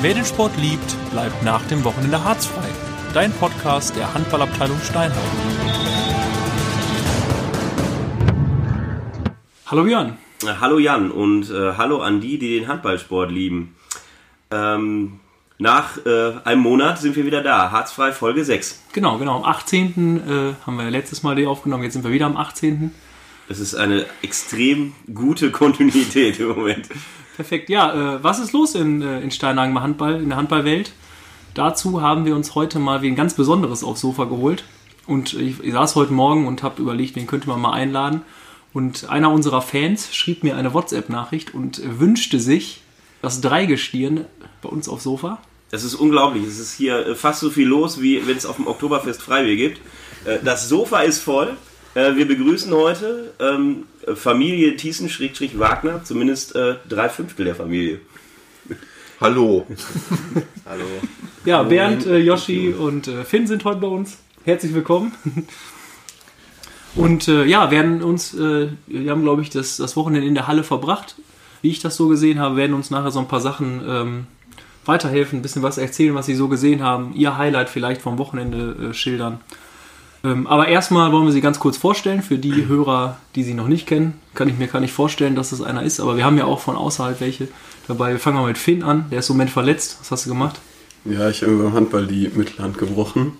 Wer den Sport liebt, bleibt nach dem Wochenende harzfrei. Dein Podcast der Handballabteilung Steinheim. Hallo Björn. Hallo Jan und äh, hallo an die, die den Handballsport lieben. Ähm, nach äh, einem Monat sind wir wieder da. Harzfrei Folge 6. Genau, genau. Am 18. Äh, haben wir letztes Mal die aufgenommen. Jetzt sind wir wieder am 18. Es ist eine extrem gute Kontinuität im Moment. Perfekt. Ja, äh, was ist los in, äh, in Steinhagen im Handball, in der Handballwelt? Dazu haben wir uns heute mal wie ein ganz Besonderes aufs Sofa geholt. Und ich, ich saß heute Morgen und habe überlegt, wen könnte man mal einladen. Und einer unserer Fans schrieb mir eine WhatsApp-Nachricht und wünschte sich das Dreigestirn bei uns aufs Sofa. Das ist unglaublich. Es ist hier äh, fast so viel los, wie wenn es auf dem Oktoberfest Freibier gibt. Äh, das Sofa ist voll. Äh, wir begrüßen heute ähm, Familie Thiessen-Wagner, zumindest äh, drei Fünftel der Familie. Hallo. Hallo. Ja, Bernd, äh, Yoshi und äh, Finn sind heute bei uns. Herzlich willkommen. Und äh, ja, werden uns, äh, wir haben glaube ich das, das Wochenende in der Halle verbracht, wie ich das so gesehen habe, werden uns nachher so ein paar Sachen ähm, weiterhelfen, ein bisschen was erzählen, was sie so gesehen haben, ihr Highlight vielleicht vom Wochenende äh, schildern. Ähm, aber erstmal wollen wir sie ganz kurz vorstellen. Für die Hörer, die sie noch nicht kennen, kann ich mir gar nicht vorstellen, dass das einer ist. Aber wir haben ja auch von außerhalb welche dabei. Wir fangen mal mit Finn an. Der ist im Moment verletzt. Was hast du gemacht? Ja, ich habe beim Handball die Mittelhand gebrochen,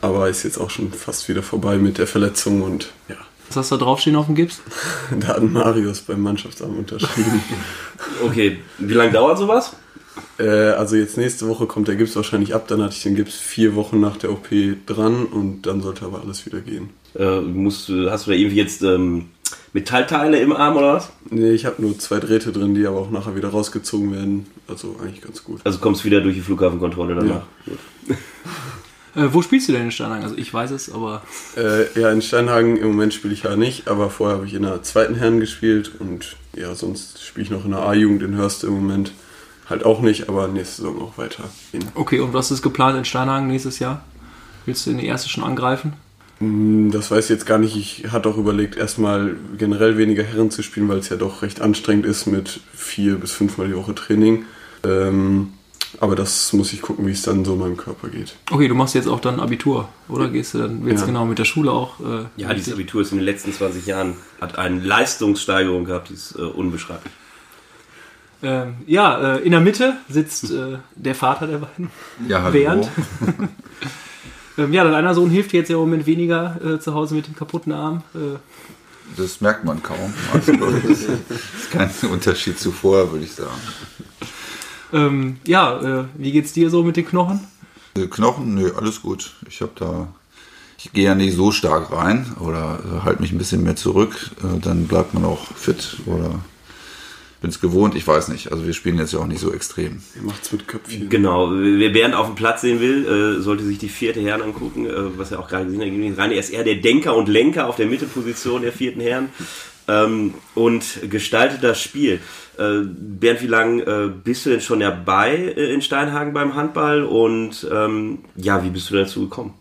aber ist jetzt auch schon fast wieder vorbei mit der Verletzung und ja, Was hast du da draufstehen auf dem Gips? da hat Marius beim Mannschaftsamt unterschrieben. Okay, wie lange dauert sowas? Äh, also jetzt nächste Woche kommt der Gips wahrscheinlich ab, dann hatte ich den Gips vier Wochen nach der OP dran und dann sollte aber alles wieder gehen. Äh, musst, du- hast du da irgendwie jetzt ähm, Metallteile im Arm oder was? Nee, ich habe nur zwei Drähte drin, die aber auch nachher wieder rausgezogen werden, also eigentlich ganz gut. Also kommst wieder durch die Flughafenkontrolle danach. Ja. Gut. Äh, wo spielst du denn in Steinhagen? Also ich weiß es, aber Äh, ja, in Steinhagen im Moment spiele ich ja nicht, aber vorher habe ich in der zweiten Herren gespielt und ja, sonst spiele ich noch in der A-Jugend in Hörste im Moment. Halt auch nicht, aber nächste Saison auch weiter. In. okay. Und was ist geplant in Steinhagen nächstes Jahr? Willst du in die erste schon angreifen? Hm, Das weiß ich jetzt gar nicht. Ich hatte auch überlegt, erstmal generell weniger Herren zu spielen, weil es ja doch recht anstrengend ist mit vier bis fünfmal die Woche Training. Ähm, aber das muss ich gucken, wie es dann so meinem Körper geht. Okay, du machst jetzt auch dann Abitur, oder gehst du dann jetzt Ja. genau mit der Schule auch? Äh, Ja, dieses Abitur ist in den letzten 20 Jahren, hat eine Leistungssteigerung gehabt, die ist äh, unbeschreiblich. Ähm, ja, äh, in der Mitte sitzt äh, der Vater der beiden, Ja, Bernd. ähm, ja, deiner Sohn hilft dir jetzt ja im Moment weniger äh, zu Hause mit dem kaputten Arm. Äh, Das merkt man kaum. Also, das ist kein Unterschied zu vorher, würde ich sagen. ähm, ja, äh, wie geht's dir so mit den Knochen? Äh, Knochen, nö, alles gut. Ich habe da, ich gehe ja nicht so stark rein oder äh, halte mich ein bisschen mehr zurück. Äh, dann bleibt man auch fit oder bin es gewohnt. Ich weiß nicht. Also wir spielen jetzt ja auch nicht so extrem. Er macht's mit Köpfchen. Genau, wer Bernd auf dem Platz sehen will, äh, sollte sich die vierte Herren angucken, äh, was er auch gerade gesehen hat. Rein, er ist eher der Denker und Lenker auf der Mittelposition der vierten Herren ähm, und gestaltet das Spiel. Äh, Bernd, wie lange bist du denn schon dabei in Steinhagen beim Handball und ähm, ja, wie bist du dazu gekommen?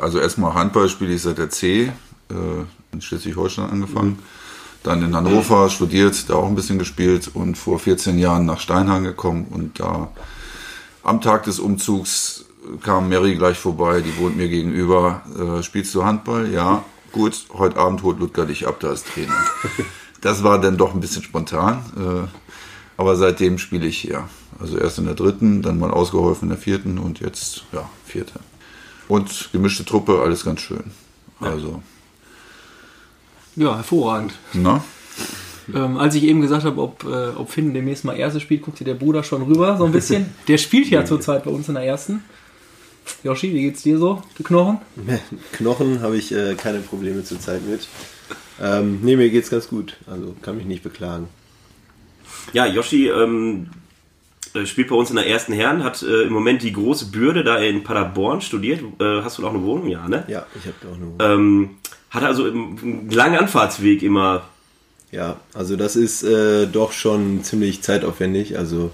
Also erstmal Handball spiele ich seit der C, in Schleswig-Holstein angefangen. Dann in Hannover studiert, da auch ein bisschen gespielt und vor 14 Jahren nach Steinhagen gekommen und da am Tag des Umzugs kam Mary gleich vorbei, die wohnt mir gegenüber. Äh, spielst du Handball? Ja. Gut, heute Abend holt Ludger dich ab, da ist Trainer. Das war dann doch ein bisschen spontan. Äh, aber seitdem spiele ich hier. Also erst in der dritten, dann mal ausgeholfen in der vierten und jetzt, ja, vierte. Und gemischte Truppe, alles ganz schön. Also, Ja, hervorragend. na? Ähm, als ich eben gesagt habe, ob, äh, ob Finn demnächst mal Erste spielt, guckt hier der Bruder schon rüber, so ein bisschen. Der spielt ja zurzeit bei uns in der Ersten. Yoshi, wie geht's dir so, die Knochen? Knochen habe ich äh, keine Probleme zurzeit mit. Ähm, nee, mir geht's ganz gut. Also kann mich nicht beklagen. Ja, Yoshi ähm, äh, spielt bei uns in der ersten Herren, hat äh, im Moment die große Bürde, da er in Paderborn studiert. Äh, hast du auch eine Wohnung? Ja, ne? Ja, ich habe auch noch. Ähm, hat also einen langen Anfahrtsweg immer. Ja, also das ist äh, doch schon ziemlich zeitaufwendig. Also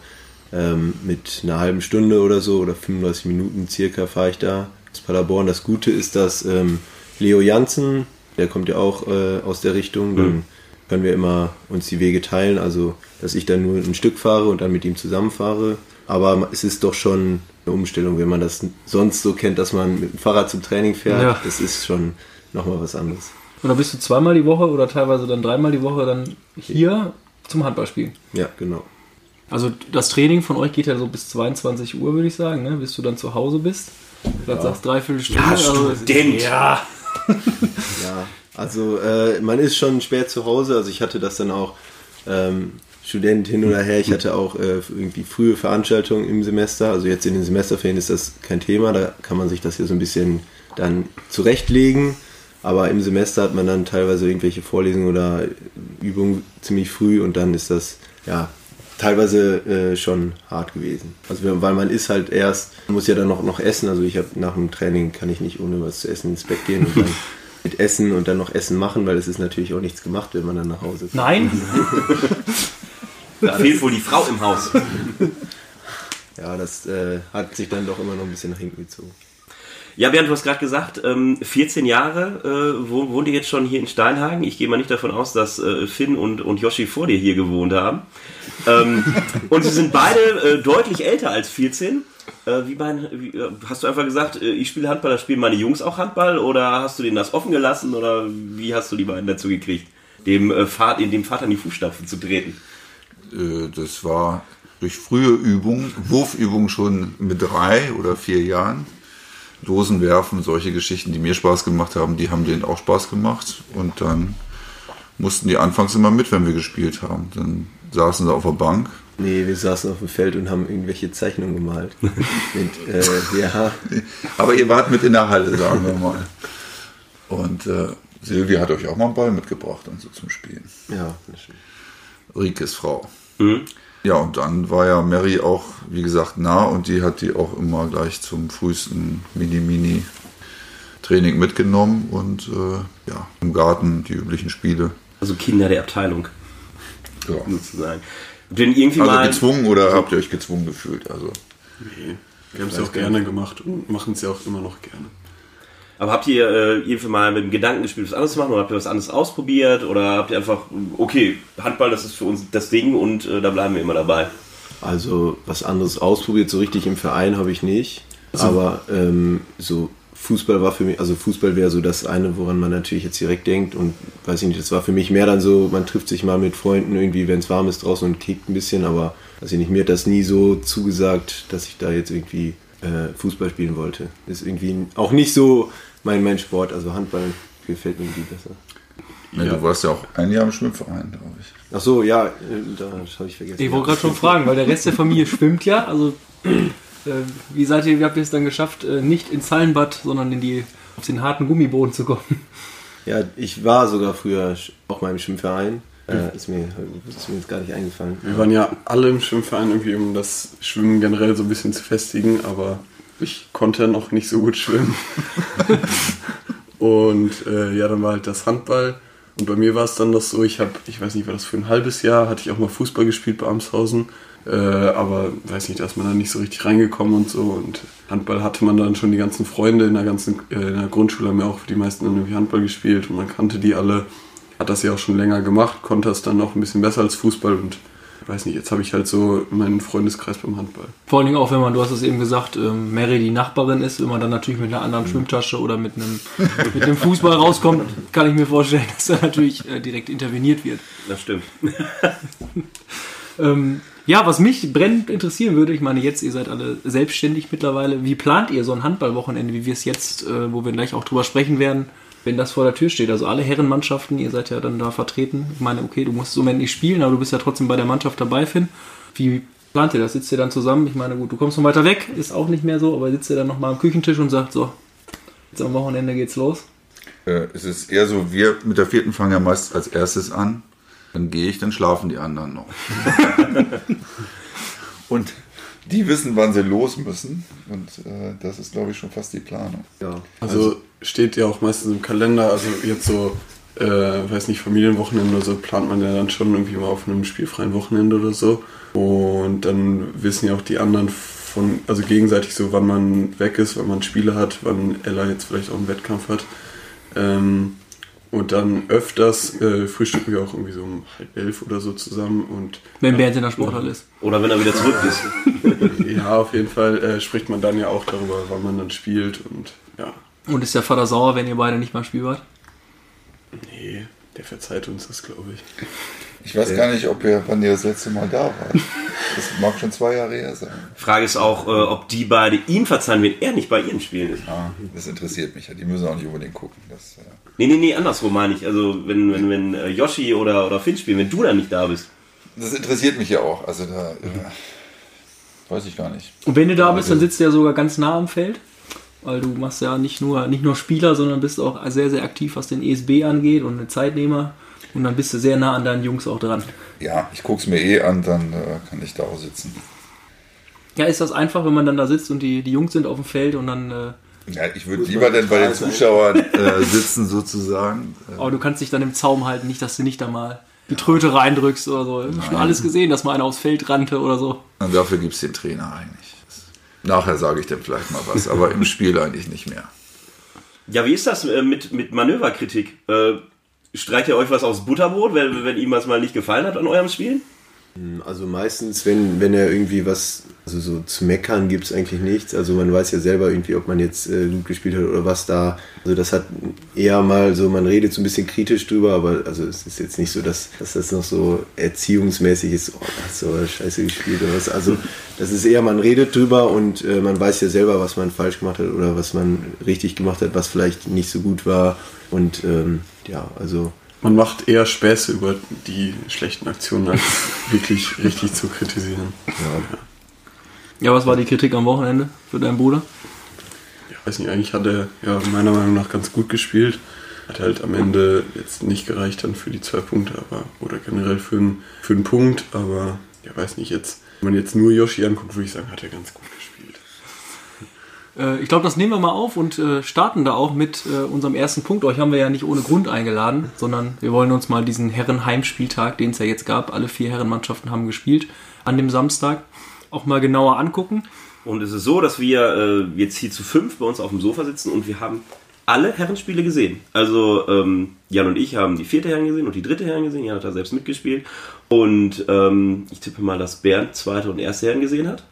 ähm, mit einer halben Stunde oder so oder 35 Minuten circa fahre ich da aus Paderborn. Das Gute ist, dass ähm, Leo Janssen, der kommt ja auch äh, aus der Richtung, dann können wir immer uns die Wege teilen, also dass ich dann nur ein Stück fahre und dann mit ihm zusammenfahre. Aber es ist doch schon eine Umstellung, wenn man das sonst so kennt, dass man mit dem Fahrrad zum Training fährt. Ja. Das ist schon nochmal was anderes. Und dann bist du zweimal die Woche oder teilweise dann dreimal die Woche dann hier zum Handballspielen. Ja, genau. Also das Training von euch geht ja so bis 22 Uhr, würde ich sagen, ne? bis du dann zu Hause bist. Vielleicht sagst dreiviertel Stunde. Ja, also- Student. Ja, Ja, also äh, man ist schon schwer zu Hause. Also ich hatte das dann auch ähm, Student hin oder her. Ich hatte auch äh, irgendwie frühe Veranstaltungen im Semester. Also jetzt in den Semesterferien ist das kein Thema. Da kann man sich das hier so ein bisschen dann zurechtlegen. Aber im Semester hat man dann teilweise irgendwelche Vorlesungen oder Übungen ziemlich früh und dann ist das ja teilweise äh, schon hart gewesen. Also weil man ist halt erst, man muss ja dann noch, noch essen. Also ich habe nach dem Training kann ich nicht ohne was zu essen ins Bett gehen und dann mit Essen und dann noch Essen machen, weil es ist natürlich auch nichts gemacht, wenn man dann nach Hause kommt. nein. Da fehlt wohl die Frau im Haus. Ja, das äh, hat sich dann doch immer noch ein bisschen nach hinten gezogen. Ja, Bernd, du hast gerade gesagt, ähm, 14 Jahre äh, wo- wohnt ihr jetzt schon hier in Steinhagen. Ich gehe mal nicht davon aus, dass äh, Finn und, und Yoshi vor dir hier gewohnt haben. Ähm, und sie sind beide äh, deutlich älter als 14. Äh, wie mein, wie, hast du einfach gesagt, ich spiele Handball, da spielen meine Jungs auch Handball? Oder hast du denen das offen gelassen? Oder wie hast du die beiden dazu gekriegt, dem, äh, Vater, dem Vater in die Fußstapfen zu treten? Das war durch frühe Übungen, Wurfübungen schon mit drei oder vier Jahren. Dosen werfen, solche Geschichten, die mir Spaß gemacht haben, die haben denen auch Spaß gemacht. Und dann mussten die anfangs immer mit, wenn wir gespielt haben. Dann saßen sie auf der Bank. Nee, wir saßen auf dem Feld und haben irgendwelche Zeichnungen gemalt. mit, äh, ja, Aber ihr wart mit in der Halle, sagen wir mal. Und äh, Silvia hat euch auch mal einen Ball mitgebracht und so zum Spielen. ja, das stimmt. Rikes Frau. Mhm. Ja, und dann war ja Mary auch, wie gesagt, nah und die hat die auch immer gleich zum frühesten Mini-Mini-Training mitgenommen und äh, ja, im Garten die üblichen Spiele. Also Kinder der Abteilung, Ja. sozusagen. Denn irgendwie Also mal... gezwungen oder habt ihr euch gezwungen gefühlt? Also Nee, wir haben es auch gerne gemacht und machen es ja auch immer noch gerne. Aber habt ihr äh, irgendwie mal mit dem Gedanken gespielt, was anderes zu machen oder habt ihr was anderes ausprobiert oder habt ihr einfach, okay, Handball, das ist für uns das Ding und äh, da bleiben wir immer dabei? Also was anderes ausprobiert, so richtig im Verein habe ich nicht. Aber ähm, so Fußball war für mich, also Fußball wäre so das eine, woran man natürlich jetzt direkt denkt und weiß ich nicht, das war für mich mehr dann so, man trifft sich mal mit Freunden irgendwie, wenn es warm ist draußen und kickt ein bisschen, aber weiß ich nicht, mir hat das nie so zugesagt, dass ich da jetzt irgendwie äh, Fußball spielen wollte. Ist irgendwie auch nicht so mein, mein Sport, also Handball gefällt mir irgendwie besser. ne, Ja. du warst ja auch ein Jahr im Schwimmverein, glaube ich. Ach so, ja, äh, da habe ich vergessen. Ich wollte gerade schon fragen, weil der Rest der Familie schwimmt ja. Also äh, wie seid ihr, wie habt ihr es dann geschafft, äh, nicht ins Hallenbad, sondern in die, auf den harten Gummiboden zu kommen? Ja, ich war sogar früher auch mal im Schwimmverein. Äh, ist, mir, ist mir jetzt gar nicht eingefallen. Wir waren ja alle im Schwimmverein irgendwie, um das Schwimmen generell so ein bisschen zu festigen, aber ich konnte noch nicht so gut schwimmen. und äh, ja, dann war halt das Handball. Und bei mir war es dann das so, ich habe, ich weiß nicht, war das für ein halbes Jahr, hatte ich auch mal Fußball gespielt bei Amshausen. Äh, aber weiß nicht, da ist man dann nicht so richtig reingekommen und so. Und Handball hatte man dann schon die ganzen Freunde in der ganzen äh, in der Grundschule haben ja auch die meisten dann irgendwie Handball gespielt und man kannte die alle hat das ja auch schon länger gemacht, konnte das dann noch ein bisschen besser als Fußball und weiß nicht, jetzt habe ich halt so meinen Freundeskreis beim Handball. Vor allen Dingen auch, wenn man, du hast es eben gesagt, ähm, Mary die Nachbarin ist, wenn man dann natürlich mit einer anderen Schwimmtasche oder mit einem, mit einem Fußball rauskommt, kann ich mir vorstellen, dass da natürlich äh, direkt interveniert wird. Das stimmt. Ähm, ja, was mich brennend interessieren würde, ich meine, jetzt, ihr seid alle selbstständig mittlerweile. Wie plant ihr so ein Handballwochenende, wie wir es jetzt, äh, wo wir gleich auch drüber sprechen werden, wenn das vor der Tür steht? Also alle Herrenmannschaften, ihr seid ja dann da vertreten. Ich meine, okay, du musst im Moment nicht spielen, aber du bist ja trotzdem bei der Mannschaft dabei, Finn. Wie plant ihr das? Sitzt ihr dann zusammen? Ich meine, gut, du kommst von weiter weg, ist auch nicht mehr so, aber sitzt ihr dann nochmal am Küchentisch und sagt, so, jetzt am Wochenende geht's los? Äh, es ist eher so, wir mit der vierten fangen ja meist als erstes an. Dann gehe ich, dann schlafen die anderen noch. und die wissen, wann sie los müssen. Und äh, das ist, glaube ich, schon fast die Planung. Ja. Also, steht ja auch meistens im Kalender, also jetzt so, äh, weiß nicht, Familienwochenende oder so, plant man ja dann schon irgendwie mal auf einem spielfreien Wochenende oder so. Und dann wissen ja auch die anderen von, also gegenseitig so, wann man weg ist, wann man Spiele hat, wann Ella jetzt vielleicht auch einen Wettkampf hat. Ähm, Und dann öfters äh, frühstücken wir auch irgendwie so um halb elf oder so zusammen. Und Wenn Bernd in der Sporthalle ist. Oder wenn er wieder zurück ist. ja, auf jeden Fall äh, spricht man dann ja auch darüber, wann man dann spielt. Und ja, Und ist der Vater sauer, wenn ihr beide nicht mal Spiel wart? nee, der verzeiht uns das, glaube ich. Ich weiß gar nicht, ob ihr, wann ihr das letzte Mal da wart. Das mag schon zwei Jahre her sein. Frage ist auch, äh, ob die beide ihm verzeihen, wenn er nicht bei ihren Spielen ist. Ja, das interessiert mich ja. Die müssen auch nicht unbedingt gucken. Das, äh, Nee, nee, nee, andersrum meine ich. Also, wenn, wenn, wenn äh, Yoshi oder, oder Finn spielen, wenn du dann nicht da bist. das interessiert mich ja auch. Also da äh, weiß ich gar nicht. Und wenn du da bist, dann sitzt du ja sogar ganz nah am Feld. Weil du machst ja nicht nur, nicht nur Spieler, sondern bist auch sehr, sehr aktiv, was den ESB angeht und ein Zeitnehmer. Und dann bist du sehr nah an deinen Jungs auch dran. Ja, ich gucke es mir eh an, dann äh, kann ich da auch sitzen. Ja, ist das einfach, wenn man dann da sitzt und die, die Jungs sind auf dem Feld und dann. Äh, Ja, ich würde lieber denn bei den Zuschauern äh, sitzen sozusagen. Äh, aber du kannst dich dann im Zaum halten, nicht, dass du nicht da mal die Tröte reindrückst oder so. Ich hab schon alles gesehen, dass mal einer aufs Feld rannte oder so. Und dafür gibt es den Trainer eigentlich. Nachher sage ich dann vielleicht mal was, aber im Spiel eigentlich nicht mehr. Ja, wie ist das äh, mit, mit Manöverkritik? Streicht ihr euch was aufs Butterbrot, wenn, wenn ihm was mal nicht gefallen hat an eurem Spiel? Also meistens, wenn, wenn er irgendwie was, also so zu meckern gibt es eigentlich nichts. Also man weiß ja selber irgendwie, ob man jetzt äh, gut gespielt hat oder was da. Also das hat eher mal so, man redet so ein bisschen kritisch drüber, aber also es ist jetzt nicht so, dass, dass das noch so erziehungsmäßig ist, oh, hast du scheiße gespielt oder was. Also das ist eher, man redet drüber und äh, man weiß ja selber, was man falsch gemacht hat oder was man richtig gemacht hat, was vielleicht nicht so gut war. Und ähm, ja, also Man macht eher Späße über die schlechten Aktionen, als wirklich richtig zu kritisieren. Ja, was war die Kritik am Wochenende für deinen Bruder? Ich weiß nicht, eigentlich hat er ja meiner Meinung nach ganz gut gespielt. Hat halt am Ende jetzt nicht gereicht dann für die zwei Punkte, aber oder generell für einen, für einen Punkt, aber ja, weiß nicht, jetzt, wenn man jetzt nur Yoshi anguckt, würde ich sagen, hat er ganz gut gespielt. Ich glaube, das nehmen wir mal auf und äh, starten da auch mit äh, unserem ersten Punkt. Euch haben wir ja nicht ohne Grund eingeladen, sondern wir wollen uns mal diesen Herren-Heimspieltag, den es ja jetzt gab, alle vier Herrenmannschaften haben gespielt, an dem Samstag auch mal genauer angucken. Und es ist so, dass wir äh, jetzt hier zu fünf bei uns auf dem Sofa sitzen und wir haben alle Herrenspiele gesehen. Also ähm, Jan und ich haben die vierte Herren gesehen und die dritte Herren gesehen. Jan hat da selbst mitgespielt. Und ähm, ich tippe mal, dass Bernd zweite und erste Herren gesehen hat.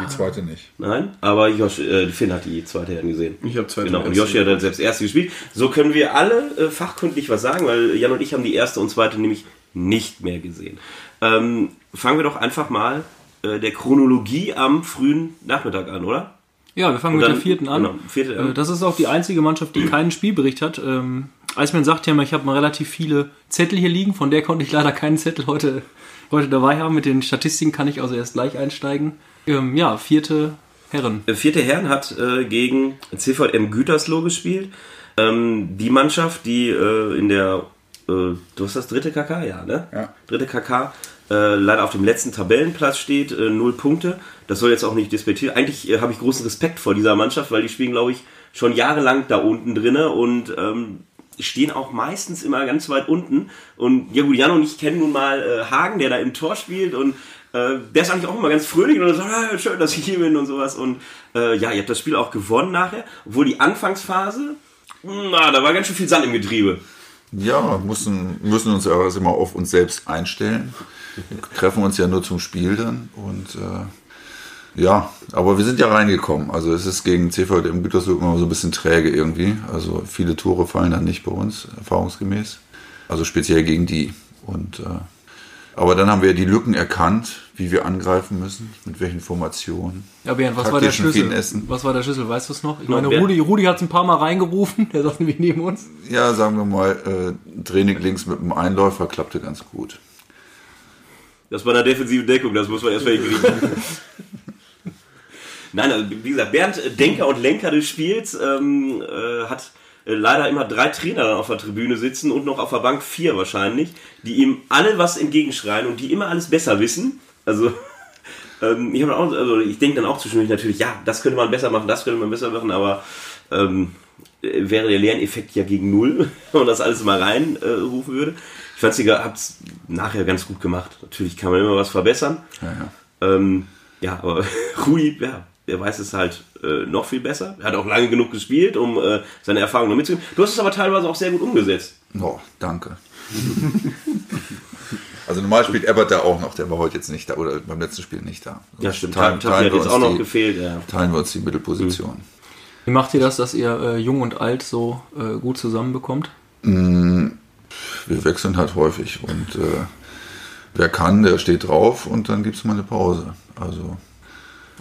Die zweite nicht. Nein, aber Josh, äh, Finn hat die zweite Herren gesehen. Ich habe zwei Genau, und Joshi hat dann selbst erste gespielt. So können wir alle äh, fachkundlich was sagen, weil Jan und ich haben die erste und zweite nämlich nicht mehr gesehen. Ähm, fangen wir doch einfach mal äh, der Chronologie am frühen Nachmittag an, oder? Ja, wir fangen Und mit dann- der vierten an. genau, vierte, ja. Äh, Das ist auch die einzige Mannschaft, die keinen Spielbericht hat. Ähm, Eismann sagt ja mal, ich habe mal relativ viele Zettel hier liegen, von der konnte ich leider keinen Zettel heute, heute dabei haben. Mit den Statistiken kann ich also erst gleich einsteigen. Ähm, ja, vierte Herren. Der vierte Herren hat äh, gegen CVM Gütersloh gespielt. Ähm, die Mannschaft, die äh, in der, äh, du hast das dritte KK, ja, ne? Ja. Dritte KK, äh, leider auf dem letzten Tabellenplatz steht, äh, null Punkte. Das soll jetzt auch nicht despektieren. Eigentlich äh, habe ich großen Respekt vor dieser Mannschaft, weil die spielen, glaube ich, schon jahrelang da unten drinne und ähm, stehen auch meistens immer ganz weit unten. Und ja gut, Jan und ich kennen nun mal äh, Hagen, der da im Tor spielt und äh, der ist eigentlich auch immer ganz fröhlich und sagt, ah, schön, dass ich hier bin und sowas. Und äh, ja, ihr habt das Spiel auch gewonnen nachher, obwohl die Anfangsphase, na, da war ganz schön viel Sand im Getriebe. Ja, müssen, müssen uns ja immer auf uns selbst einstellen. Wir treffen uns ja nur zum Spiel dann und äh, ja, aber wir sind ja reingekommen. Also es ist gegen CVM Gütersloh immer so ein bisschen träge irgendwie. Also viele Tore fallen dann nicht bei uns, erfahrungsgemäß. Also speziell gegen die. Und äh, aber dann haben wir die Lücken erkannt, wie wir angreifen müssen, mit welchen Formationen. Ja, Bernd, was war der Schlüssel? Was war der Schlüssel? Weißt du es noch? Ich meine, Bernd. Rudi, Rudi hat es ein paar Mal reingerufen. Der saß nämlich neben uns. Ja, sagen wir mal, äh, Training links mit dem Einläufer klappte ganz gut. Das war eine defensive Deckung, das muss man erst mal hinkriegen. Nein, also wie gesagt, Bernd, Denker und Lenker des Spiels, ähm, äh, hat leider immer drei Trainer dann auf der Tribüne sitzen und noch auf der Bank vier wahrscheinlich, die ihm alle was entgegenschreien und die immer alles besser wissen. Also ähm, ich, auch, also ich denke dann auch zwischendurch natürlich, ja, das könnte man besser machen, das könnte man besser machen, aber ähm, äh, wäre der Lerneffekt ja gegen null, wenn man das alles mal reinrufen äh, würde. Ich fand, ihr habt es nachher ganz gut gemacht. Natürlich kann man immer was verbessern. Ja, ja. Ähm, ja, aber Rudi, ja, der weiß es halt äh, noch viel besser. Er hat auch lange genug gespielt, um äh, seine Erfahrungen noch mitzugeben. Du hast es aber teilweise auch sehr gut umgesetzt. Oh, danke. also normal spielt Ebert da auch noch, der war heute jetzt nicht da oder beim letzten Spiel nicht da. Ja, stimmt. Teilen, teilen, hat wir jetzt uns auch noch die, gefehlt. Ja. teilen wir uns die Mittelposition. Wie macht ihr das, dass ihr äh, jung und alt so äh, gut zusammenbekommt? Wir wechseln halt häufig und äh, wer kann, der steht drauf und dann gibt es mal eine Pause. Also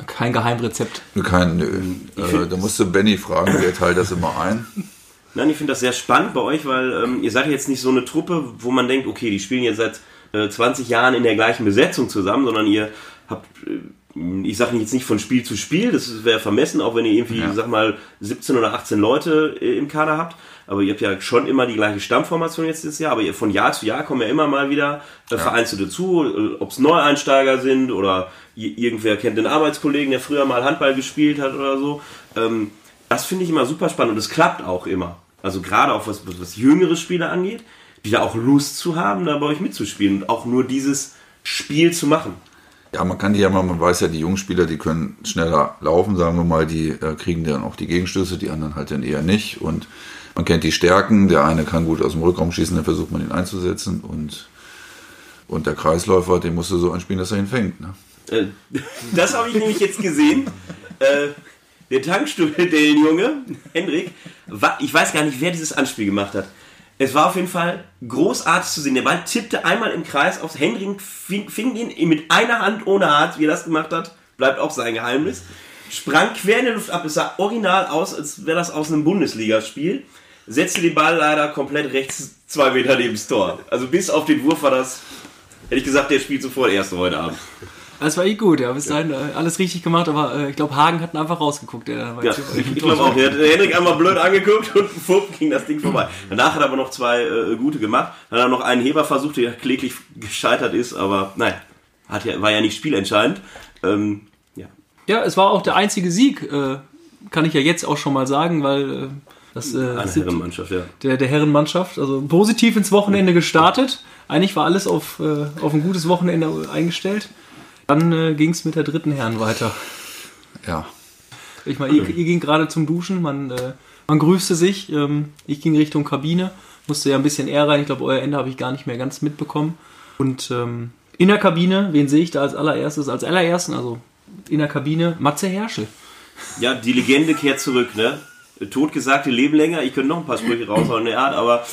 Kein Geheimrezept. kein, nö. Äh, da musst du Benny fragen, der teilt das immer ein. Nein, ich finde das sehr spannend bei euch, weil ähm, ihr seid ja jetzt nicht so eine Truppe, wo man denkt, okay, die spielen jetzt seit äh, 20 Jahren in der gleichen Besetzung zusammen, sondern ihr habt, äh, ich sage jetzt nicht von Spiel zu Spiel, das wäre vermessen, auch wenn ihr irgendwie, Ja. sag mal, 17 oder 18 Leute äh, im Kader habt. Aber ihr habt ja schon immer die gleiche Stammformation jetzt dieses Jahr, aber ihr von Jahr zu Jahr kommen ja immer mal wieder äh, Vereinzelte dazu, äh, ob es Neueinsteiger sind oder irgendwer kennt den Arbeitskollegen, der früher mal Handball gespielt hat oder so. Ähm, das finde ich immer super spannend und es klappt auch immer. Also gerade auch was, was, was jüngere Spieler angeht, die da auch Lust zu haben, da bei euch mitzuspielen und auch nur dieses Spiel zu machen. Ja, man kann die ja mal, man weiß ja, die jungen Spieler, die können schneller laufen, sagen wir mal, die äh, kriegen dann auch die Gegenstöße, die anderen halt dann eher nicht. Und man kennt die Stärken, der eine kann gut aus dem Rückraum schießen, dann versucht man ihn einzusetzen und, und der Kreisläufer, den musst du so anspielen, dass er ihn fängt. Ne? Äh, das habe ich nämlich jetzt gesehen. Äh, der Tankstuhldellenjunge, Hendrik, wa- ich weiß gar nicht, wer dieses Anspiel gemacht hat. Es war auf jeden Fall großartig zu sehen. Der Ball tippte einmal im Kreis aufs Hendrik, fing, fing ihn mit einer Hand ohne Hart, wie er das gemacht hat, bleibt auch sein Geheimnis. Sprang quer in der Luft ab, es sah original aus, als wäre das aus einem Bundesligaspiel. Setzte den Ball leider komplett rechts zwei Meter neben das Tor. Also bis auf den Wurf war das, hätte ich gesagt, der spielt sofort erst heute Abend. Das war eh gut, ja. Bis dahin äh, alles richtig gemacht, aber äh, ich glaube, Hagen hat ihn einfach rausgeguckt. Der Ja, ich glaube auch. Der hat Henrik einmal blöd angeguckt und fupp ging das Ding vorbei. Danach hat er aber noch zwei äh, gute gemacht. Dann hat er noch einen Heber versucht, der kläglich gescheitert ist, aber nein, hat ja, war ja nicht spielentscheidend. Ähm, ja. Ja, es war auch der einzige Sieg, äh, kann ich ja jetzt auch schon mal sagen, weil äh, das äh, Eine Herrenmannschaft, ja. der, der Herrenmannschaft, also positiv ins Wochenende gestartet. Eigentlich war alles auf, äh, auf ein gutes Wochenende eingestellt. Dann äh, ging es mit der dritten Herren weiter. Ja. Ich meine, ihr, ihr ging gerade zum Duschen, man, äh, man grüßte sich. Ähm, ich ging Richtung Kabine, musste ja ein bisschen eher rein. Ich glaube, euer Ende habe ich gar nicht mehr ganz mitbekommen. Und ähm, in der Kabine, wen sehe ich da als allererstes? Als allerersten, also in der Kabine, Matze Herschel. Ja, die Legende kehrt zurück, ne? Totgesagte leben länger. Ich könnte noch ein paar Sprüche raushauen, der Art, aber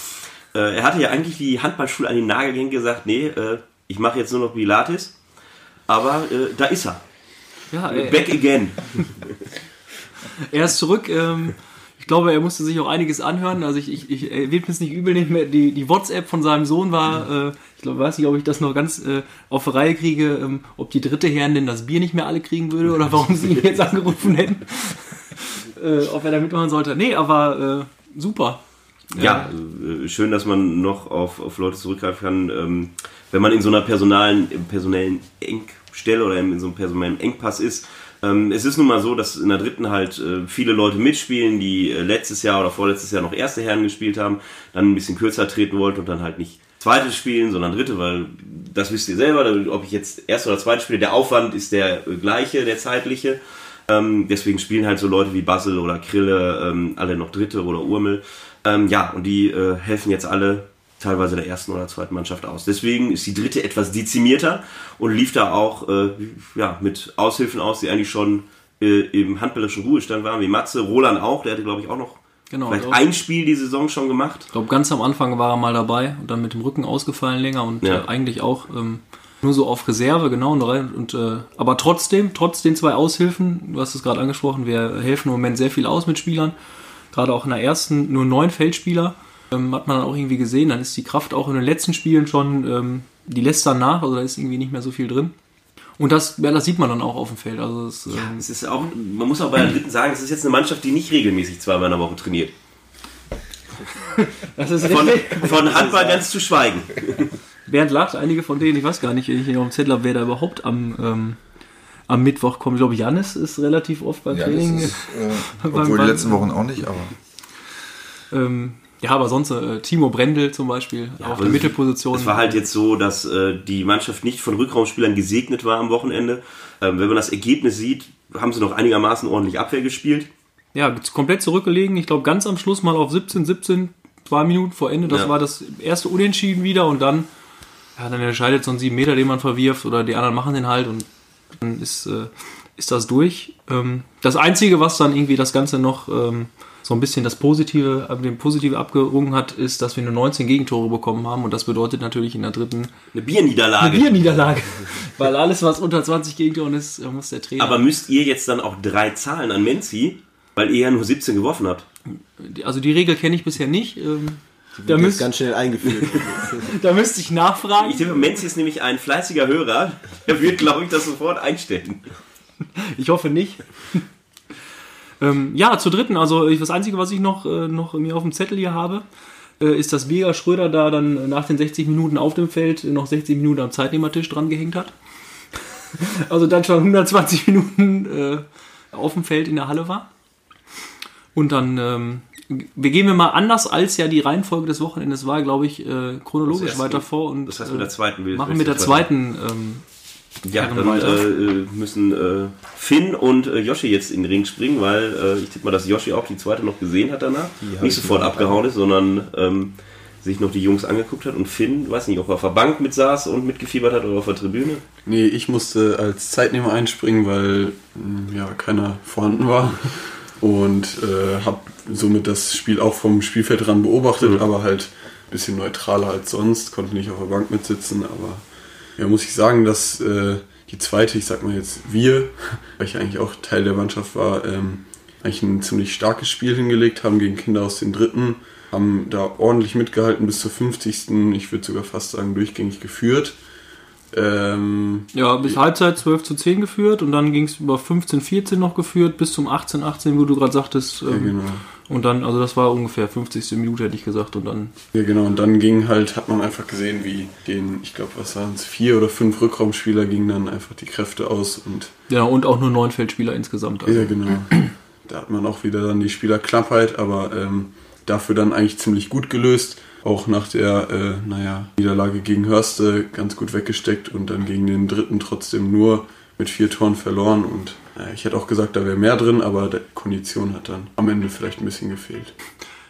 äh, er hatte ja eigentlich die Handballschule an den Nagel gehängt gesagt, nee, äh, ich mache jetzt nur noch Pilates. Aber äh, da ist er. Ja, äh, Back again. Er ist zurück. Ähm, ich glaube, er musste sich auch einiges anhören. Also ich, ich, ich mir es nicht übel nehmen. Die, die WhatsApp von seinem Sohn war, äh, ich glaube, weiß nicht, ob ich das noch ganz äh, auf Reihe kriege, ähm, ob die dritte Herren denn das Bier nicht mehr alle kriegen würde oder warum sie ihn jetzt angerufen hätten. äh, ob er da mitmachen sollte. Nee, aber äh, super. Ja, äh, schön, dass man noch auf, auf Leute zurückgreifen kann, ähm, wenn man in so einer personalen, personellen Engstelle oder in so einem personellen Engpass ist. Ähm, es ist nun mal so, dass in der dritten halt äh, viele Leute mitspielen, die äh, letztes Jahr oder vorletztes Jahr noch erste Herren gespielt haben, dann ein bisschen kürzer treten wollten und dann halt nicht zweite spielen, sondern dritte, weil das wisst ihr selber, ob ich jetzt erste oder zweite spiele, der Aufwand ist der äh, gleiche, der zeitliche. Ähm, deswegen spielen halt so Leute wie Basel oder Krille ähm, alle noch Dritte oder Urmel. Ähm, ja, und die äh, helfen jetzt alle teilweise der ersten oder zweiten Mannschaft aus. Deswegen ist die dritte etwas dezimierter und lief da auch äh, ja, mit Aushilfen aus, die eigentlich schon äh, im handballischen Ruhestand waren, wie Matze, Roland auch, der hatte glaube ich auch noch Genau, vielleicht also- ein Spiel die Saison schon gemacht. Ich glaube, ganz am Anfang war er mal dabei und dann mit dem Rücken ausgefallen länger und Ja. äh, eigentlich auch ähm, nur so auf Reserve, genau. Und, und, äh, aber trotzdem, trotz den zwei Aushilfen, du hast es gerade angesprochen, wir helfen im Moment sehr viel aus mit Spielern. Gerade auch in der ersten nur neun Feldspieler. Ähm, hat man dann auch irgendwie gesehen, dann ist die Kraft auch in den letzten Spielen schon, ähm, die lässt dann nach, also da ist irgendwie nicht mehr so viel drin. Und das, ja, das sieht man dann auch auf dem Feld. Also es, ähm, Es ist auch, man muss auch bei der dritten sagen, es ist jetzt eine Mannschaft, die nicht regelmäßig zweimal in der Woche trainiert. das ist Von, von Handball ganz zu schweigen. Bernd lacht, einige von denen, ich weiß gar nicht, wenn ich auf dem Zettel habe, wer da überhaupt am, ähm, am Mittwoch kommt. Ich glaube, Janis ist relativ oft beim Ja, das Training. ist, äh, Beim- obwohl die letzten Wochen auch nicht, aber ähm, ja, aber sonst äh, Timo Brendel zum Beispiel auf aber der Mittelposition. Es war halt jetzt so, dass äh, die Mannschaft nicht von Rückraumspielern gesegnet war am Wochenende. Ähm, wenn man das Ergebnis sieht, haben sie noch einigermaßen ordentlich Abwehr gespielt. ja, komplett zurückgelegen. Ich glaube, ganz am Schluss mal auf 17, 17, zwei Minuten vor Ende. Das Ja. war das erste Unentschieden wieder und dann, ja, dann entscheidet so ein sieben Meter, den man verwirft oder die anderen machen den halt und dann ist, äh, ist das durch. Ähm, das Einzige, was dann irgendwie das Ganze noch ähm, so ein bisschen das Positive, äh, den Positive abgerungen hat, ist, dass wir nur 19 Gegentore bekommen haben und das bedeutet natürlich in der dritten Eine Bierniederlage. eine Bierniederlage. Weil alles, was unter 20 Gegentoren ist, äh, muss der Trainer. Aber müsst ihr jetzt dann auch drei zahlen an Menzi, weil ihr ja nur 17 geworfen habt? also die Regel kenne ich bisher nicht. Ähm, da, Das müsst, ganz schnell eingeführt. da müsste ich nachfragen. Ich tippe, Menzi ist nämlich ein fleißiger Hörer. Er wird, glaube ich, das sofort einstellen. Ich hoffe nicht. Ähm, ja, zur dritten. Also das Einzige, was ich noch, äh, noch mir auf dem Zettel hier habe, äh, ist, dass Vega Schröder da dann nach den 60 Minuten auf dem Feld noch 60 Minuten am Zeitnehmertisch dran gehängt hat. also dann schon 120 Minuten äh, auf dem Feld in der Halle war. Und dann ähm, wir gehen wir mal anders, als ja die Reihenfolge des Wochenendes war, glaube ich, äh, chronologisch weiter vor und das heißt, mit äh, der zweiten will- machen mit der zweiten ähm, Ja, dann äh, müssen äh, Finn und äh, Yoshi jetzt in den Ring springen, weil äh, ich tippe mal, dass Yoshi auch die zweite noch gesehen hat danach. Nicht ich sofort abgehauen ist, sondern ähm, sich noch die Jungs angeguckt hat. Und Finn, weiß nicht, ob er auf der Bank mit saß und mitgefiebert hat oder auf der Tribüne. Nee, ich musste als Zeitnehmer einspringen, weil mh, ja keiner vorhanden war. Und äh, habe somit das Spiel auch vom Spielfeldrand beobachtet, aber halt ein bisschen neutraler als sonst. Konnte nicht auf der Bank mitsitzen, aber ja, muss ich sagen, dass äh, die zweite, ich sag mal jetzt wir, weil ich eigentlich auch Teil der Mannschaft war, ähm, eigentlich ein ziemlich starkes Spiel hingelegt haben gegen Kinder aus den Dritten. Haben da ordentlich mitgehalten bis zur 50. Ich würde sogar fast sagen, durchgängig geführt. Ähm, Ja, bis Halbzeit 12 zu 10 geführt und dann ging es über 15, 14 noch geführt bis zum 18, 18, wo du gerade sagtest. ja, Ähm, genau. Und dann, also das war ungefähr 50. Minute, hätte ich gesagt. Und dann, Ja, genau. Und dann ging halt, hat man einfach gesehen, wie den, ich glaube, was waren es, vier oder fünf Rückraumspieler gingen dann einfach die Kräfte aus und ja, und auch nur neun Feldspieler insgesamt. Also. ja, genau. Da hat man auch wieder dann die Spielerknappheit, aber ähm, dafür dann eigentlich ziemlich gut gelöst. Auch nach der, äh, naja, Niederlage gegen Hörste ganz gut weggesteckt und dann gegen den dritten trotzdem nur mit vier Toren verloren. Und ich hätte auch gesagt, da wäre mehr drin, aber die Kondition hat dann am Ende vielleicht ein bisschen gefehlt.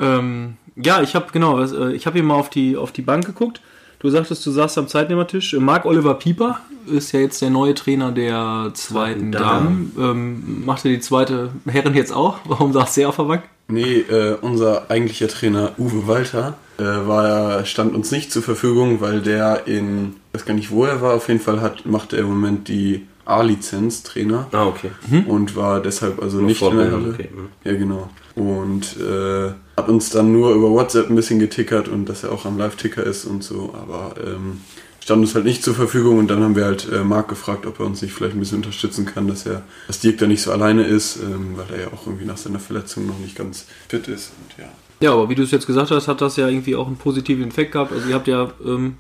Ähm, ja, ich habe genau, also, äh, ich habe hier mal auf die, auf die Bank geguckt. Du sagtest, du saßt am Zeitnehmertisch. Marc Oliver Pieper ist ja jetzt der neue Trainer der zweiten Damen. Ähm, macht er die zweite Herren jetzt auch? Warum saß er auf der Bank? Nee, äh, unser eigentlicher Trainer Uwe Walter äh, war stand uns nicht zur Verfügung, weil der in, ich weiß gar nicht wo er war, auf jeden Fall hat, macht er im Moment die A-Lizenz Trainer Ah, okay. und war deshalb also Nur nicht in der Halle. okay, mhm. Ja, genau. Und äh, hat uns dann nur über WhatsApp ein bisschen getickert und dass er auch am Live-Ticker ist und so, aber ähm, stand uns halt nicht zur Verfügung und dann haben wir halt äh, Marc gefragt, ob er uns nicht vielleicht ein bisschen unterstützen kann, dass er, dass Dirk da nicht so alleine ist, ähm, weil er ja auch irgendwie nach seiner Verletzung noch nicht ganz fit ist und ja. Ja, aber wie du es jetzt gesagt hast, hat das ja irgendwie auch einen positiven Effekt gehabt. Also ihr habt ja ähm,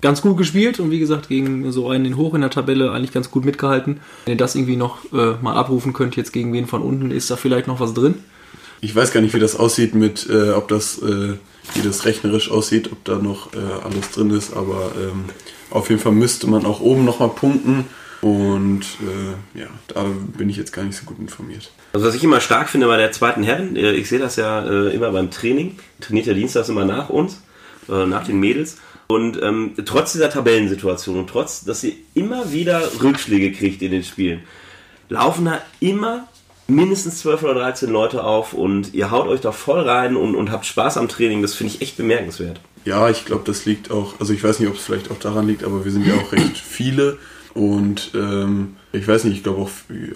ganz gut gespielt und wie gesagt gegen so einen hoch in der Tabelle eigentlich ganz gut mitgehalten. Wenn ihr das irgendwie noch äh, mal abrufen könnt, jetzt gegen wen von unten, ist da vielleicht noch was drin? Ich weiß gar nicht, wie das aussieht mit, äh, ob das, äh, wie das rechnerisch aussieht, ob da noch äh, alles drin ist, aber ähm, auf jeden Fall müsste man auch oben nochmal punkten und äh, ja, da bin ich jetzt gar nicht so gut informiert. Also was ich immer stark finde bei der zweiten Herren, äh, ich sehe das ja äh, immer beim Training, trainiert der Dienstags immer nach uns, äh, nach den Mädels. Und ähm, trotz dieser Tabellensituation und trotz, dass ihr immer wieder Rückschläge kriegt in den Spielen, laufen da immer mindestens 12 oder 13 Leute auf und ihr haut euch da voll rein und, und habt Spaß am Training. Das finde ich echt bemerkenswert. Ja, ich glaube, das liegt auch, also ich weiß nicht, ob es vielleicht auch daran liegt, aber wir sind ja auch recht viele und ähm, ich weiß nicht, ich glaube auch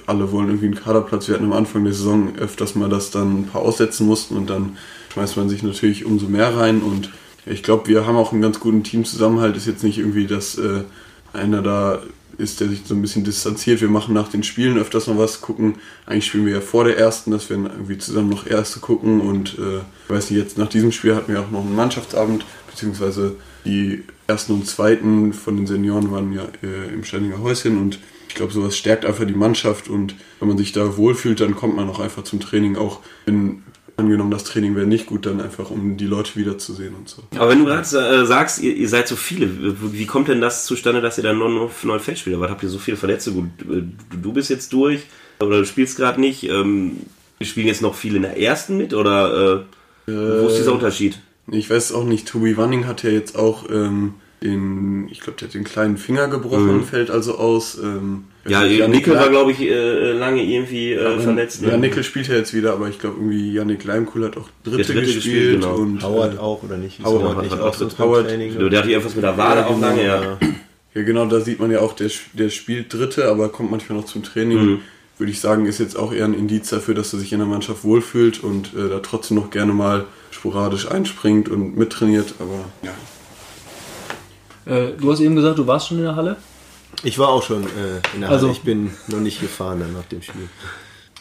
alle wollen irgendwie einen Kaderplatz. Wir hatten am Anfang der Saison öfters mal, dass dann ein paar aussetzen mussten und dann schmeißt man sich natürlich umso mehr rein und ich glaube, wir haben auch einen ganz guten Teamzusammenhalt. Ist jetzt nicht irgendwie, dass äh, einer da ist, der sich so ein bisschen distanziert. Wir machen nach den Spielen öfters noch was, gucken. Eigentlich spielen wir ja vor der ersten, dass wir irgendwie zusammen noch erste gucken. Und äh, ich weiß nicht, jetzt nach diesem Spiel hatten wir auch noch einen Mannschaftsabend, beziehungsweise die ersten und zweiten von den Senioren waren ja äh, im Steininger Häuschen und ich glaube, sowas stärkt einfach die Mannschaft und wenn man sich da wohlfühlt, dann kommt man auch einfach zum Training, auch wenn angenommen das Training wäre nicht gut, dann einfach um die Leute wiederzusehen und so. Aber wenn du gerade äh, sagst, ihr, ihr seid so viele, wie kommt denn das zustande, dass ihr dann nur noch neun Feldspieler wart? Habt ihr so viele Verletzte? Gut, äh, du, bist jetzt durch oder du spielst gerade nicht. Ähm, spielen jetzt noch viele in der ersten mit oder äh, wo ist dieser Unterschied? Ich weiß auch nicht, Tobi Wanning hat ja jetzt auch ähm, den, ich glaube, der hat den kleinen Finger gebrochen, Mhm. fällt also aus. Ähm, Ja, Yannick Nickel war, glaube ich, äh, lange irgendwie äh, verletzt. ne? Ja, Nickel spielt ja jetzt wieder, aber ich glaube irgendwie Yannick Leimkuhl hat auch dritte, dritte gespielt, gespielt, genau. und Howard äh, auch, oder nicht? Howard Howard hat- nicht hat auch sonst Howard- Training? Der hatte irgendwas mit der Wade auch lange, ja. Ja, genau, da sieht man ja auch, der, der spielt Dritte, aber kommt manchmal noch zum Training. Mhm. Würde ich sagen, ist jetzt auch eher ein Indiz dafür, dass er sich in der Mannschaft wohlfühlt und äh, da trotzdem noch gerne mal sporadisch einspringt und mittrainiert. Aber ja, Äh, du hast eben gesagt, du warst schon in der Halle. Ich war auch schon äh, in der Also- Halle. Ich bin noch nicht gefahren dann nach dem Spiel.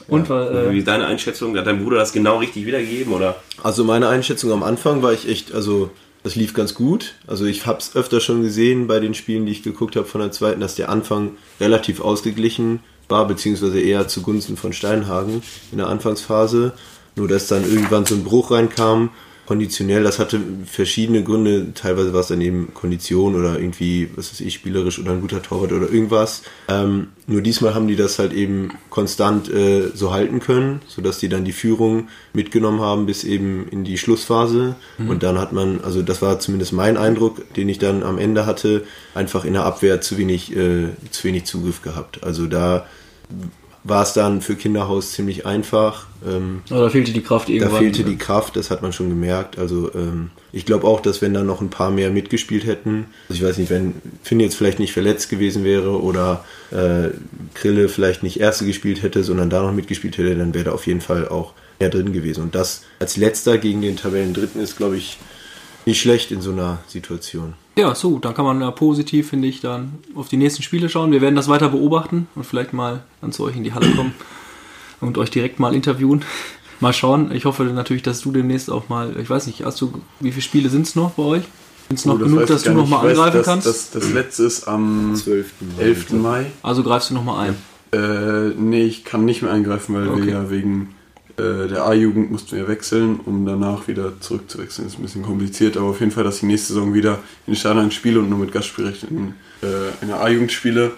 Und war, Wie äh, ist deine Einschätzung? Hat dein Bruder das genau richtig wiedergegeben? Oder? Also meine Einschätzung am Anfang war ich echt, also das lief ganz gut. Also ich habe es öfter schon gesehen bei den Spielen, die ich geguckt habe von der zweiten, dass der Anfang relativ ausgeglichen war, beziehungsweise eher zugunsten von Steinhagen in der Anfangsphase. Nur dass dann irgendwann so ein Bruch reinkam, konditionell, das hatte verschiedene Gründe. Teilweise war es dann eben Kondition oder irgendwie, was weiß ich, spielerisch oder ein guter Torwart oder irgendwas. Ähm, nur diesmal haben die das halt eben konstant äh, so halten können, sodass die dann die Führung mitgenommen haben bis eben in die Schlussphase. Und dann hat man, also das war zumindest mein Eindruck, den ich dann am Ende hatte, einfach in der Abwehr zu wenig, äh, zu wenig Zugriff gehabt. Also da war es dann für Kinderhaus ziemlich einfach. Ähm, da fehlte die Kraft da irgendwann. fehlte die Kraft, das hat man schon gemerkt. Also ähm, ich glaube auch, dass wenn da noch ein paar mehr mitgespielt hätten, also ich weiß nicht, wenn Finn jetzt vielleicht nicht verletzt gewesen wäre oder äh, Krille vielleicht nicht Erste gespielt hätte, sondern da noch mitgespielt hätte, dann wäre da auf jeden Fall auch mehr drin gewesen. Und das als letzter gegen den Tabellendritten ist, glaube ich, nicht schlecht in so einer Situation. Ja, so, dann kann man ja positiv, finde ich, dann auf die nächsten Spiele schauen. Wir werden das weiter beobachten und vielleicht mal dann zu euch in die Halle kommen und euch direkt mal interviewen. Mal schauen. Ich hoffe natürlich, dass du demnächst auch mal, ich weiß nicht, hast du, wie viele Spiele sind es noch bei euch? Sind es noch Oh, das genug, weiß dass du gar noch nicht. mal Ich weiß, angreifen dass, kannst? Das, das letzte ist am 12. 11. Mai. also greifst du noch mal ein. Äh, nee, ich kann nicht mehr eingreifen, weil Okay. wir ja wegen äh, der A-Jugend mussten wir wechseln, um danach wieder zurückzuwechseln. Ist ein bisschen kompliziert, aber auf jeden Fall, dass ich nächste Saison wieder in Steinhagen spiele und nur mit Gastspielrecht in, äh, in der A-Jugend spiele.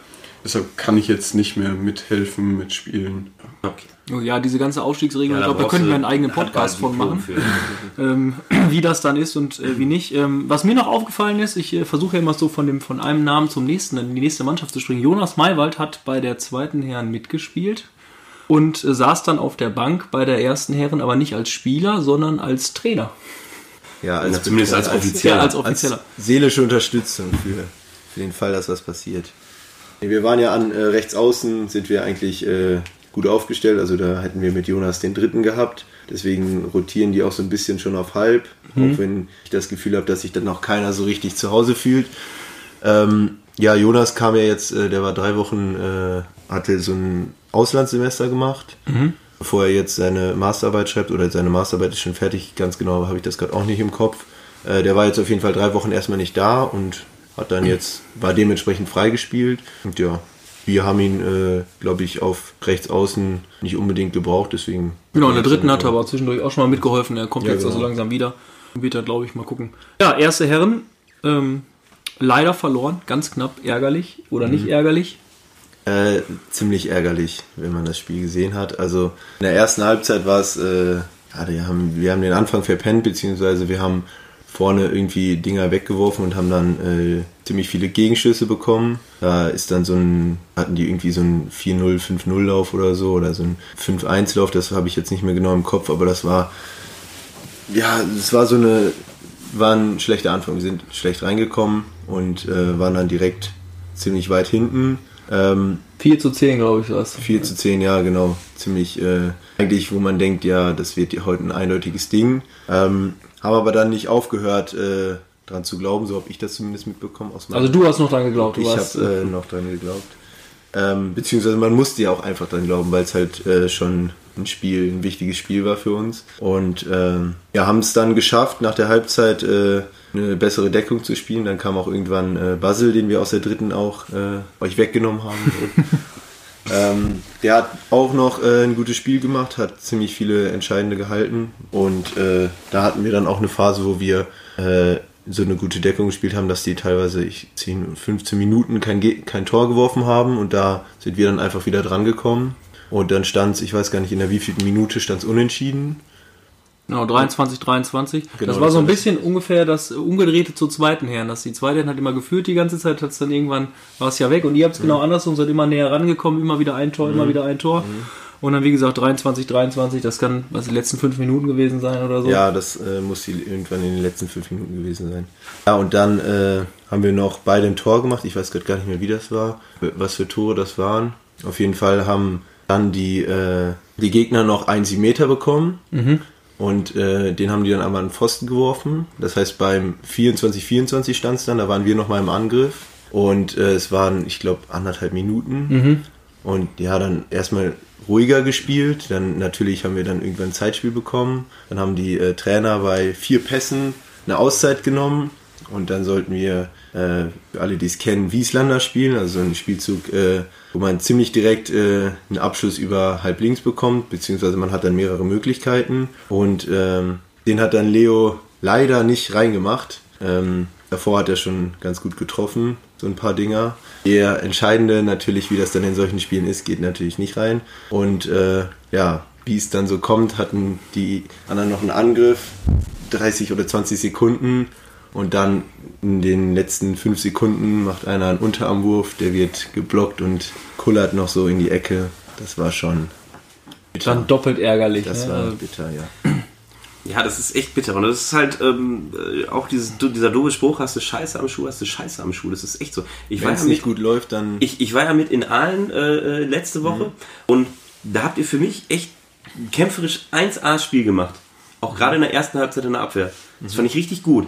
Deshalb kann ich jetzt nicht mehr mithelfen, mitspielen. Ja. Okay. Oh Ja, diese ganze Aufstiegsregelung, Ja, ich glaube, da könnten wir einen eigenen Podcast von machen. ähm, wie das dann ist und äh, wie nicht. Ähm, was mir noch aufgefallen ist, ich äh, versuche ja immer so von, dem, von einem Namen zum nächsten in die nächste Mannschaft zu springen. Jonas Maywald hat bei der zweiten Herren mitgespielt und äh, saß dann auf der Bank bei der ersten Herren, aber nicht als Spieler, sondern als Trainer. Ja, Ja, zumindest als Offizieller. Ja, als als Offizieller. seelische Unterstützung für, für den Fall, dass was passiert. Wir waren ja an äh, rechts außen, sind wir eigentlich äh, gut aufgestellt. Also da hätten wir mit Jonas den dritten gehabt. Deswegen rotieren die auch so ein bisschen schon auf halb. Auch wenn ich das Gefühl habe, dass sich dann noch keiner so richtig zu Hause fühlt. Ähm, ja, Jonas kam ja jetzt, äh, der war drei Wochen, äh, hatte so ein Auslandssemester gemacht, bevor er jetzt seine Masterarbeit schreibt, oder seine Masterarbeit ist schon fertig, ganz genau habe ich das gerade auch nicht im Kopf. Äh, der war jetzt auf jeden Fall drei Wochen erstmal nicht da und hat dann jetzt, war dementsprechend freigespielt. Und ja, wir haben ihn, äh, glaube ich, auf rechts außen nicht unbedingt gebraucht, deswegen. Genau, in der dritten hat er aber zwischendurch auch schon mal mitgeholfen. Er kommt Ja, jetzt genau. also langsam wieder. Wird er, glaube ich, mal gucken. Ja, erste Herren. Ähm, leider verloren, ganz knapp, ärgerlich oder nicht ärgerlich. Äh, ziemlich ärgerlich, wenn man das Spiel gesehen hat. Also in der ersten Halbzeit war es, äh, ja, wir haben, wir haben den Anfang verpennt, beziehungsweise wir haben vorne irgendwie Dinger weggeworfen und haben dann äh, ziemlich viele Gegenschüsse bekommen. Da ist dann so ein, hatten die irgendwie so ein 4-0, 5-0-Lauf oder so oder so ein 5-1-Lauf, das habe ich jetzt nicht mehr genau im Kopf, aber das war, ja, es war so eine, war ein schlechter Anfang. Wir sind schlecht reingekommen und äh, waren dann direkt ziemlich weit hinten. Ähm, 4 zu 10, glaube ich, war es. 4 zu 10, ja, genau. Ziemlich, äh, eigentlich, wo man denkt, ja, das wird ja heute ein eindeutiges Ding. Ähm, haben aber dann nicht aufgehört, äh, dran zu glauben, so habe ich das zumindest mitbekommen Also du hast noch dran geglaubt. Du ich habe äh, noch dran geglaubt. Ähm, beziehungsweise man musste ja auch einfach dran glauben, weil es halt äh, schon ein Spiel, ein wichtiges Spiel war für uns. Und ähm, ja, haben es dann geschafft, nach der Halbzeit äh, eine bessere Deckung zu spielen. Dann kam auch irgendwann äh, Basel, den wir aus der dritten auch äh, euch weggenommen haben. ähm, der hat auch noch äh, ein gutes Spiel gemacht, hat ziemlich viele entscheidende gehalten. Und äh, da hatten wir dann auch eine Phase, wo wir äh, so eine gute Deckung gespielt haben, dass die teilweise ich, 10, 15 Minuten kein, kein Tor geworfen haben und da sind wir dann einfach wieder dran gekommen. Und dann stand es, ich weiß gar nicht in der wievielten Minute, stand es unentschieden. Genau, 23, 23. Genau, das war so ein bisschen ungefähr das Umgedrehte zur zweiten Herren. Dass die zweite Herren hat immer geführt die ganze Zeit, hat dann irgendwann war es ja weg und ihr habt es genau andersrum, seid immer näher rangekommen, immer wieder ein Tor, immer wieder ein Tor. Und dann wie gesagt 23, 23, das kann was die letzten fünf Minuten gewesen sein oder so. Ja, das äh, muss die irgendwann in den letzten fünf Minuten gewesen sein. Ja, und dann äh, haben wir noch beide ein Tor gemacht. Ich weiß gerade gar nicht mehr, wie das war, was für Tore das waren. Auf jeden Fall haben dann die, äh, die Gegner noch einen 7 Meter bekommen. Und äh, den haben die dann aber an den Pfosten geworfen. Das heißt, beim 24-24 stand es dann, da waren wir nochmal im Angriff. Und äh, es waren, ich glaube, anderthalb Minuten. Und ja, dann erstmal ruhiger gespielt. Dann natürlich haben wir dann irgendwann ein Zeitspiel bekommen. Dann haben die äh, Trainer bei vier Pässen eine Auszeit genommen. Und dann sollten wir, äh, für alle, die es kennen, Wieslander spielen. Also so ein Spielzug, äh, wo man ziemlich direkt äh, einen Abschluss über halb links bekommt. Beziehungsweise man hat dann mehrere Möglichkeiten. Und ähm, den hat dann Leo leider nicht reingemacht. Ähm, davor hat er schon ganz gut getroffen, so ein paar Dinger. Der Entscheidende natürlich, wie das dann in solchen Spielen ist, geht natürlich nicht rein. Und äh, ja, wie es dann so kommt, hatten die anderen noch einen Angriff, 30 oder 20 Sekunden. Und dann in den letzten 5 Sekunden macht einer einen Unterarmwurf, der wird geblockt und kullert noch so in die Ecke. Das war schon bitter. Dann doppelt ärgerlich. das ne? war bitter, ja. Ja, das ist echt bitter. Und das ist halt ähm, äh, auch dieses, dieser doofe Spruch, hast du Scheiße am Schuh, hast du Scheiße am Schuh. Das ist echt so. Ich Wenn es ja nicht gut läuft, dann ich, ich war ja mit in Aalen äh, äh, letzte Woche und da habt ihr für mich echt kämpferisch 1A-Spiel gemacht. Auch gerade in der ersten Halbzeit in der Abwehr. Das fand ich richtig gut.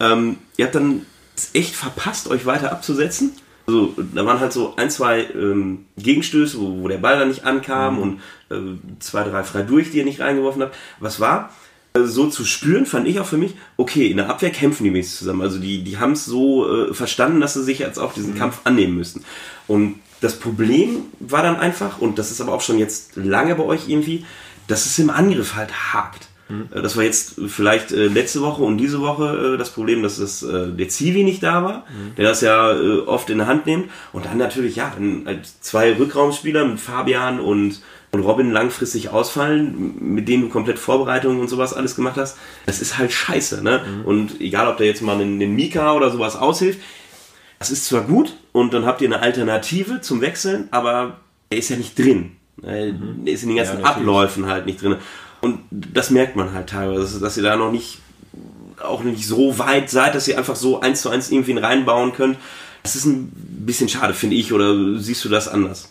Ähm, ihr habt dann es echt verpasst, euch weiter abzusetzen. Also, da waren halt so ein, zwei ähm, Gegenstöße, wo, wo der Ball dann nicht ankam und äh, zwei, drei frei durch, die ihr nicht reingeworfen habt. Was war? Äh, So zu spüren, fand ich auch für mich, okay, in der Abwehr kämpfen die wenigstens zusammen. Also die, die haben es so äh, verstanden, dass sie sich jetzt auch diesen Kampf annehmen müssen. Und das Problem war dann einfach, und das ist aber auch schon jetzt lange bei euch irgendwie, dass es im Angriff halt hakt. Äh, Das war jetzt vielleicht äh, letzte Woche und diese Woche äh, das Problem, dass es, äh, der Zivi nicht da war, der das ja oft in der Hand nimmt. Und dann natürlich, ja, wenn halt zwei Rückraumspieler mit Fabian und, und Robin langfristig ausfallen, mit denen du komplett Vorbereitungen und sowas alles gemacht hast, das ist halt scheiße. Ne? Und egal, ob der jetzt mal einen, einen Mika oder sowas aushilft, das ist zwar gut und dann habt ihr eine Alternative zum Wechseln, aber er ist ja nicht drin. Er ist in den ganzen Ja. Abläufen halt nicht drin. Und das merkt man halt teilweise, dass ihr da noch nicht auch nicht so weit seid, dass ihr einfach so eins zu eins irgendwie reinbauen könnt. Das ist ein bisschen schade, finde ich, oder siehst du das anders?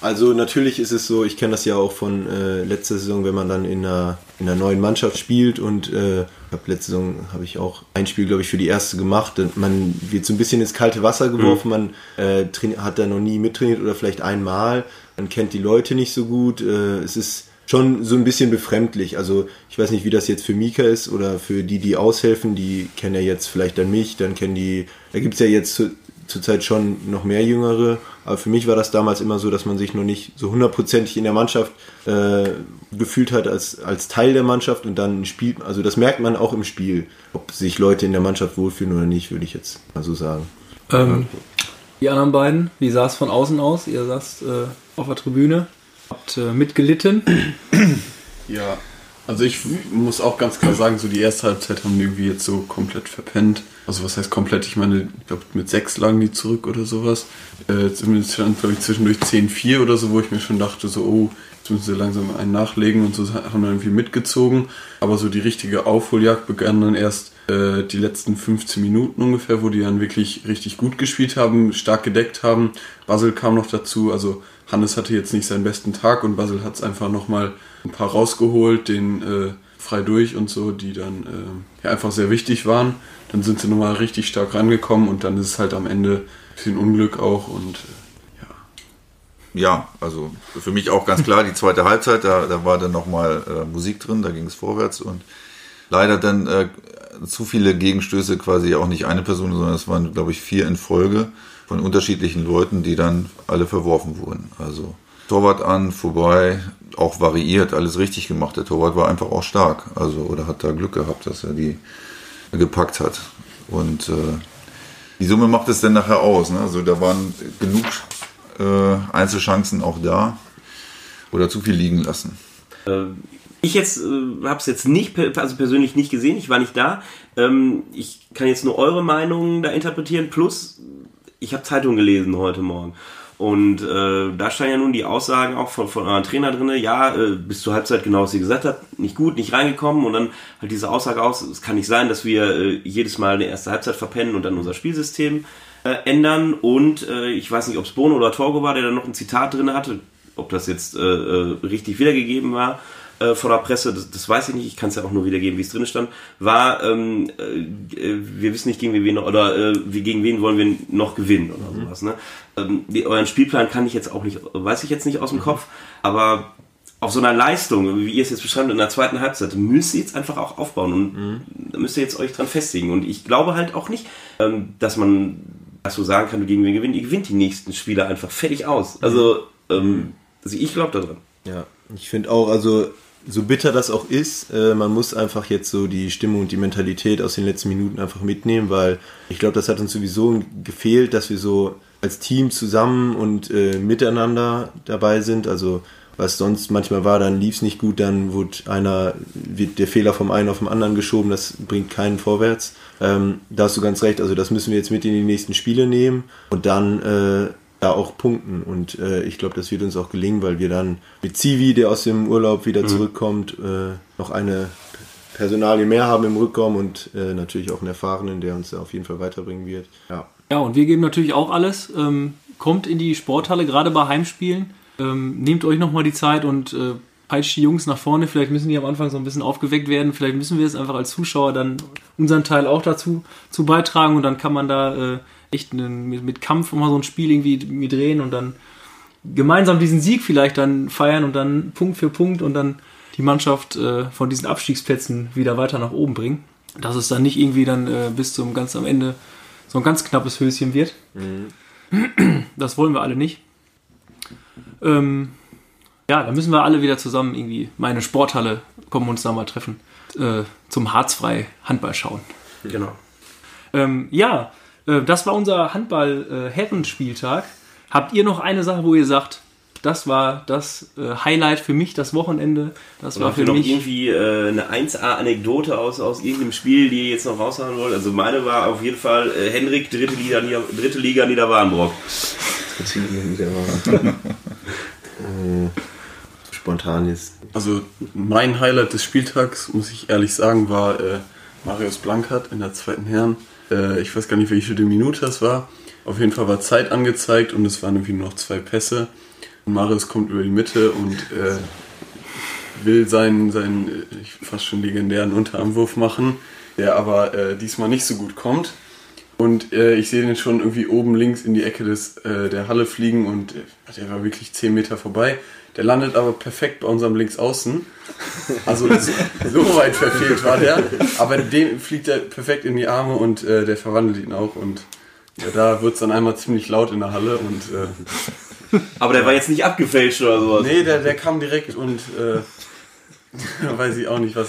Also natürlich ist es so, ich kenne das ja auch von äh, letzter Saison, wenn man dann in einer, in einer neuen Mannschaft spielt und äh, hab letzte Saison habe ich auch ein Spiel, glaube ich, für die erste gemacht. Und Man wird so ein bisschen ins kalte Wasser geworfen, man äh, hat da noch nie mittrainiert oder vielleicht einmal, man kennt die Leute nicht so gut. Äh, es ist schon so ein bisschen befremdlich. Also ich weiß nicht, wie das jetzt für Mika ist oder für die, die aushelfen, die kennen ja jetzt vielleicht dann mich, dann kennen die, da gibt es ja jetzt zu, zurzeit schon noch mehr Jüngere, aber für mich war das damals immer so, dass man sich noch nicht so hundertprozentig in der Mannschaft äh, gefühlt hat als, als Teil der Mannschaft und dann spielt, also das merkt man auch im Spiel, ob sich Leute in der Mannschaft wohlfühlen oder nicht, würde ich jetzt mal so sagen. ähm, die anderen beiden, wie sah es von außen aus? Ihr saßt äh, auf der Tribüne, habt äh, mitgelitten. Ja, also ich muss auch ganz klar sagen, so die erste Halbzeit haben die irgendwie jetzt so komplett verpennt. Also was heißt komplett? Ich meine, ich glaube mit sechs lagen die zurück oder sowas. Äh, zumindest stand, glaube ich, zwischendurch 10-4 oder so, wo ich mir schon dachte, so, oh, jetzt müssen sie langsam einen nachlegen und so haben dann irgendwie mitgezogen. Aber so die richtige Aufholjagd begann dann erst äh, die letzten 15 Minuten ungefähr, wo die dann wirklich richtig gut gespielt haben, stark gedeckt haben. Basel kam noch dazu, also Hannes hatte jetzt nicht seinen besten Tag und Basel hat es einfach nochmal ein paar rausgeholt, den äh, frei durch und so, die dann äh, ja, einfach sehr wichtig waren. Dann sind sie nochmal richtig stark rangekommen und dann ist es halt am Ende ein bisschen Unglück auch und äh, ja. Ja, also für mich auch ganz klar, die zweite Halbzeit, da, da war dann nochmal äh, Musik drin, da ging es vorwärts und leider dann äh, zu viele Gegenstöße, quasi auch nicht eine Person, sondern es waren, glaube ich, vier in Folge von unterschiedlichen Leuten, die dann alle verworfen wurden. Also Torwart an, vorbei, auch variiert, alles richtig gemacht. Der Torwart war einfach auch stark, also oder hat da Glück gehabt, dass er die gepackt hat. Und äh, die Summe macht es dann nachher aus. Ne? Also da waren genug äh, Einzelchancen auch da oder zu viel liegen lassen. Äh, ich jetzt äh, habe es jetzt nicht, also persönlich nicht gesehen, ich war nicht da. Ähm, ich kann jetzt nur eure Meinungen da interpretieren. Plus, ich habe Zeitung gelesen heute Morgen. Und äh, da standen ja nun die Aussagen auch von, von eurem Trainer drin, ja, äh, bis zur Halbzeit genau, was sie gesagt hat, nicht gut, nicht reingekommen. Und dann halt diese Aussage aus, es kann nicht sein, dass wir äh, jedes Mal eine erste Halbzeit verpennen und dann unser Spielsystem äh, ändern. Und äh, ich weiß nicht, ob es Bono oder Torgo war, der da noch ein Zitat drin hatte, ob das jetzt äh, äh, richtig wiedergegeben war äh, von der Presse, das, das weiß ich nicht, ich kann es ja auch nur wiedergeben, wie es drin stand, war, ähm, äh, wir wissen nicht, gegen wen oder äh, gegen wen wollen wir noch gewinnen oder mhm. sowas. Ne? Ähm, die, euren Spielplan kann ich jetzt auch nicht, weiß ich jetzt nicht aus dem mhm. Kopf, aber auf so einer Leistung, wie ihr es jetzt beschreibt, in der zweiten Halbzeit, müsst ihr jetzt einfach auch aufbauen und mhm. da müsst ihr jetzt euch dran festigen. Und ich glaube halt auch nicht, ähm, dass man das so sagen kann, gegen wen gewinnt. Ihr gewinnt die nächsten Spiele einfach fertig aus. Also, ähm, also ich glaube daran. Ja, ich finde auch, also so bitter das auch ist, äh, man muss einfach jetzt so die Stimmung und die Mentalität aus den letzten Minuten einfach mitnehmen, weil ich glaube, das hat uns sowieso gefehlt, dass wir so als Team zusammen und äh, miteinander dabei sind. Also was sonst manchmal war, dann lief es nicht gut, dann wurde einer, wird der Fehler vom einen auf den anderen geschoben, das bringt keinen vorwärts. Ähm, da hast du ganz recht, also das müssen wir jetzt mit in die nächsten Spiele nehmen und dann äh, da auch punkten. Und äh, ich glaube, das wird uns auch gelingen, weil wir dann mit Zivi, der aus dem Urlaub wieder mhm. zurückkommt, äh, noch eine Personalie mehr haben im Rückkommen und äh, natürlich auch einen Erfahrenen, der uns da auf jeden Fall weiterbringen wird. Ja, ja und wir geben natürlich auch alles. Ähm, kommt in die Sporthalle, gerade bei Heimspielen. Ähm, nehmt euch nochmal die Zeit und äh, peitscht die Jungs nach vorne. Vielleicht müssen die am Anfang so ein bisschen aufgeweckt werden. Vielleicht müssen wir es einfach als Zuschauer dann unseren Teil auch dazu zu beitragen und dann kann man da äh, echt einen, mit, mit Kampf immer so ein Spiel irgendwie drehen und dann gemeinsam diesen Sieg vielleicht dann feiern und dann Punkt für Punkt und dann die Mannschaft äh, von diesen Abstiegsplätzen wieder weiter nach oben bringen. Dass es dann nicht irgendwie dann äh, bis zum ganz am Ende so ein ganz knappes Höschen wird. Mhm. Das wollen wir alle nicht. Ähm, ja, da müssen wir alle wieder zusammen irgendwie meine Sporthalle kommen uns da mal treffen. Äh, zum Harzfrei Handball schauen. Genau. Ähm, ja, äh, das war unser Handball-Herrenspieltag. Habt ihr noch eine Sache, wo ihr sagt, das war das äh, Highlight für mich, das Wochenende. Das Oder war für noch mich. irgendwie äh, eine 1A-Anekdote aus, aus irgendeinem Spiel, die ihr jetzt noch raushauen wollt. Also meine war auf jeden Fall äh, Henrik, dritte Liga, Nieder dritte Liga Niederwarnbrock. Dritte Liga Niederwarnbrock. spontan jetzt. Also mein Highlight des Spieltags, muss ich ehrlich sagen, war äh, Marius Blankert in der zweiten Herren. Äh, ich weiß gar nicht, welche Minute das war. Auf jeden Fall war Zeit angezeigt und es waren irgendwie nur noch zwei Pässe. Und Marius kommt über die Mitte und äh, will seinen, seinen äh, fast schon legendären Unterarmwurf machen, der aber äh, diesmal nicht so gut kommt. Und äh, ich sehe den schon irgendwie oben links in die Ecke des, äh, der Halle fliegen und äh, der war wirklich 10 Meter vorbei. Der landet aber perfekt bei unserem Linksaußen. Also so, weit verfehlt war der. Aber dem fliegt er perfekt in die Arme und äh, der verwandelt ihn auch. Und ja, da wird es dann einmal ziemlich laut in der Halle. Und, äh, aber der war jetzt nicht abgefälscht oder sowas? Nee, der, der kam direkt und äh, weiß ich auch nicht, was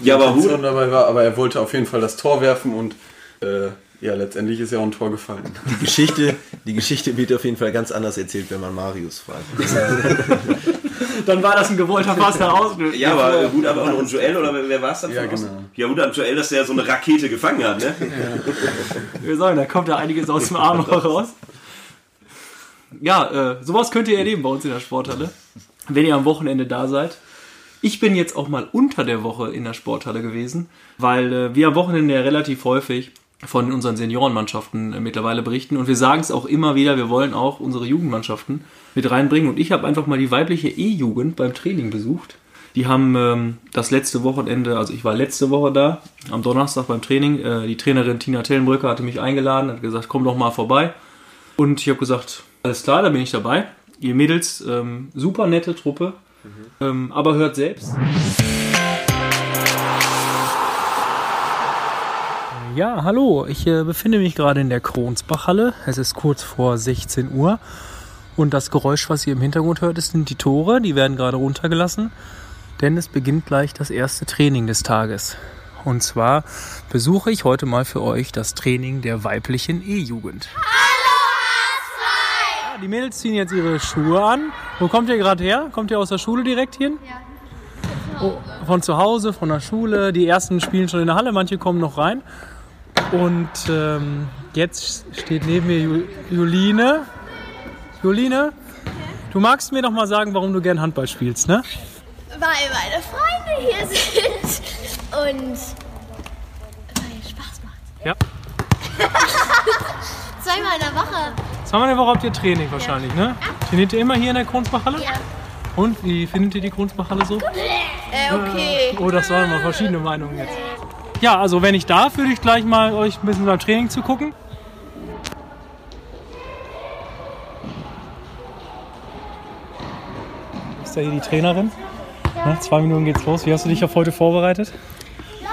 ja, aber dabei war. Aber er wollte auf jeden Fall das Tor werfen und äh, ja, letztendlich ist ja auch ein Tor gefallen. Die Geschichte, die Geschichte wird auf jeden Fall ganz anders erzählt, wenn man Marius fragt. dann war das ein gewollter Pass nach außen. Ja, aber gut, aber auch noch Joel oder wer war es dann? Ja, genau. Ja, gut, an Joel, dass der so eine Rakete gefangen hat, ne? Ja. Wir sagen, da kommt ja einiges aus dem Arm raus. Ja, äh, sowas könnt ihr erleben bei uns in der Sporthalle, wenn ihr am Wochenende da seid. Ich bin jetzt auch mal unter der Woche in der Sporthalle gewesen, weil äh, wir am Wochenende ja relativ häufig von unseren Seniorenmannschaften äh, mittlerweile berichten. Und wir sagen es auch immer wieder, wir wollen auch unsere Jugendmannschaften mit reinbringen. Und ich habe einfach mal die weibliche E-Jugend beim Training besucht. Die haben ähm, das letzte Wochenende, also ich war letzte Woche da, am Donnerstag beim Training. Äh, die Trainerin Tina Tellenbrücker hatte mich eingeladen, hat gesagt, komm doch mal vorbei. Und ich habe gesagt, alles klar, da bin ich dabei. Ihr Mädels, ähm, super nette Truppe, mhm. ähm, aber hört selbst. Ja, hallo, ich äh, befinde mich gerade in der Kronsbachhalle. Es ist kurz vor 16 Uhr und das Geräusch, was ihr im Hintergrund hört, sind die Tore. Die werden gerade runtergelassen, denn es beginnt gleich das erste Training des Tages. Und zwar besuche ich heute mal für euch das Training der weiblichen E-Jugend. Hallo! Ja, die Mädels ziehen jetzt ihre Schuhe an. Wo kommt ihr gerade her? Kommt ihr aus der Schule direkt hin? Ja. von zu Hause, von der Schule. Die ersten spielen schon in der Halle, manche kommen noch rein. Und ähm, jetzt steht neben mir Ju- Juline. Juline, du magst mir doch mal sagen, warum du gern Handball spielst, ne? weil meine Freunde hier sind und weil es Spaß macht. Ja. Zweimal in der Woche. Zweimal in der Woche habt ihr Training wahrscheinlich, ne? Trainiert ihr immer hier in der Kronzbachhalle? Ja. Und wie findet ihr die Kronzbachhalle so? Äh, okay. Oh, das waren mal verschiedene Meinungen jetzt. Ja, also wenn ich darf, würde ich gleich mal euch ein bisschen beim Training zugucken. Ist da hier die Trainerin? Ja, zwei Minuten geht's los. Wie hast du dich auf heute vorbereitet?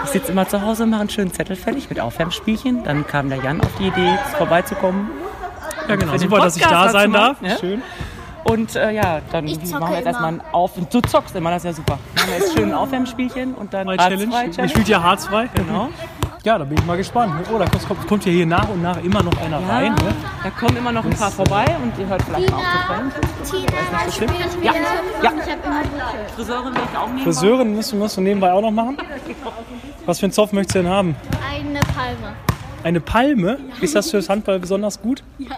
Ich sitze immer zu Hause und mache einen schönen Zettel fertig mit Aufwärmspielchen. Dann kam der Jan auf die Idee, vorbeizukommen. Ja, genau. Super, dass ich da sein darf. ne? Schön. Und äh, ja, dann Ich machen wir jetzt erstmal immer. ein Auf... Du zockst immer, das ist ja super. Machen wir jetzt schön ein Aufwärmspielchen und dann Bei Challenge. Ihr spielt ja harzfrei. Genau. Ja, da bin ich mal gespannt. Oh, da kommt, kommt ja hier nach und nach immer noch einer Ja, rein. Ne? da kommen immer noch ein paar vorbei und ihr hört vielleicht mal auf zu freuen. Tina, was spielen wir? Ja. Ja. Ich habe immer gute. Friseurin will ich auch nehmen. Friseurin musst du, musst du nebenbei auch noch machen. Was für einen Zopf möchtest du denn haben? Eine Palme. Eine Palme? Ist das fürs Handball besonders gut? Ja.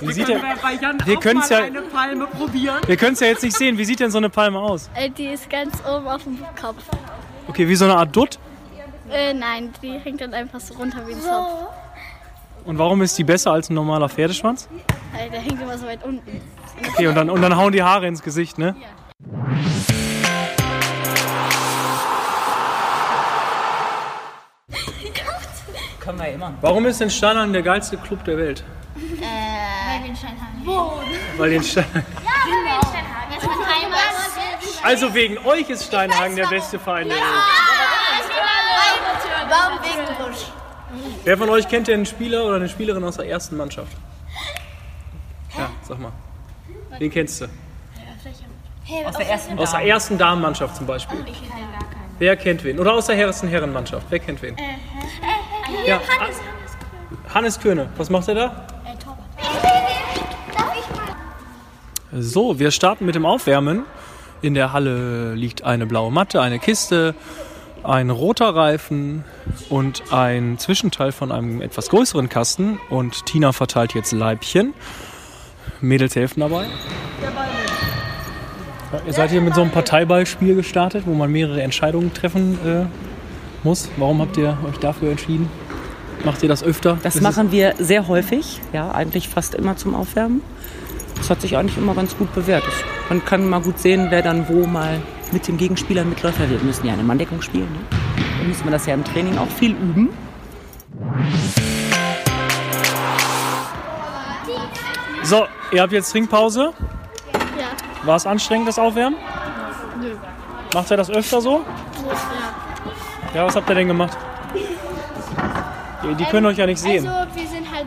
Wie sieht bei Jan Wir mal ja- eine Palme probieren. wir können es ja jetzt nicht sehen. Wie sieht denn so eine Palme aus? Äh, die ist ganz oben auf dem Kopf. Okay, wie so eine Art Dutt. Äh, nein, die hängt dann einfach so runter wie ein Zopf. Und warum ist die besser als ein normaler Pferdeschwanz? Äh, der hängt immer so weit unten. Okay, und dann, und dann hauen die Haare ins Gesicht, ne? Können wir ja immer. Warum ist denn Steinhagen der geilste Club der Welt? Weil wir in Steinhagen wohnen. Weil den Stein Ja, weil wir in Steinhagen. Mein Heimat. also wegen euch ist Steinhagen der beste Verein der Welt. Warum wegen Busch? Wer von euch kennt denn einen Spieler oder eine Spielerin aus der ersten Mannschaft? Ja, sag mal. Wen kennst du? Aus der ersten Aus der ersten Damenmannschaft zum Beispiel. Wer kennt wen? Oder aus der ersten Herrenmannschaft. Wer kennt wen? Ja, Hannes, Hannes Köhne. Was macht er da? Darf ich mal? So, wir starten mit dem Aufwärmen. In der Halle liegt eine blaue Matte, eine Kiste, ein roter Reifen und ein Zwischenteil von einem etwas größeren Kasten. Und Tina verteilt jetzt Leibchen. Mädels helfen dabei. Ihr seid hier mit so einem Parteiballspiel gestartet, wo man mehrere Entscheidungen treffen äh, muss. Warum habt ihr euch dafür entschieden? Macht ihr das öfter? Das Ist machen wir sehr häufig, ja, eigentlich fast immer zum Aufwärmen. Das hat sich eigentlich immer ganz gut bewährt. Das, man kann mal gut sehen, wer dann wo mal mit dem Gegenspieler mitläuft. Wir müssen ja eine Manndeckung spielen. Ne? Dann müssen wir das ja im Training auch viel üben. So, ihr habt jetzt Trinkpause. Ja. War es anstrengend, das Aufwärmen? Nö. Macht ihr das öfter so? Ja, was habt ihr denn gemacht? Die, die können euch ja nicht sehen. Also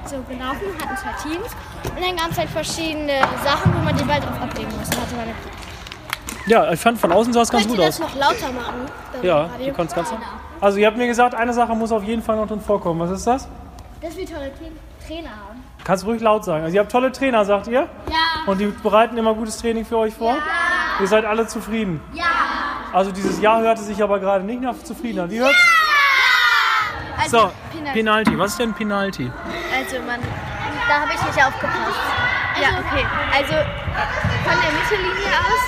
halt so gelaufen, hatten zwei Teams und dann gab es halt verschiedene Sachen, wo man den Ball drauf ablegen muss. Hatte man eine Ja, ich fand von außen sah es ganz gut ihr das aus. noch lauter machen? Das Ja, du kannst ganz. Also ihr habt mir gesagt, eine Sache muss auf jeden Fall noch drin vorkommen. Was ist das? Dass wir tolle Tra- Trainer haben. Kannst ruhig laut sagen. Also ihr habt tolle Trainer, sagt ihr? Ja. Und die bereiten immer gutes Training für euch vor? Ihr seid alle zufrieden? Ja. Also dieses Ja hörte sich aber gerade nicht nach zufrieden an. Wie hört? Also, So, Penalty. Penalty. Was ist denn Penalty? Also man, da habe ich nicht aufgepasst. ja, okay. Also von der Mittellinie aus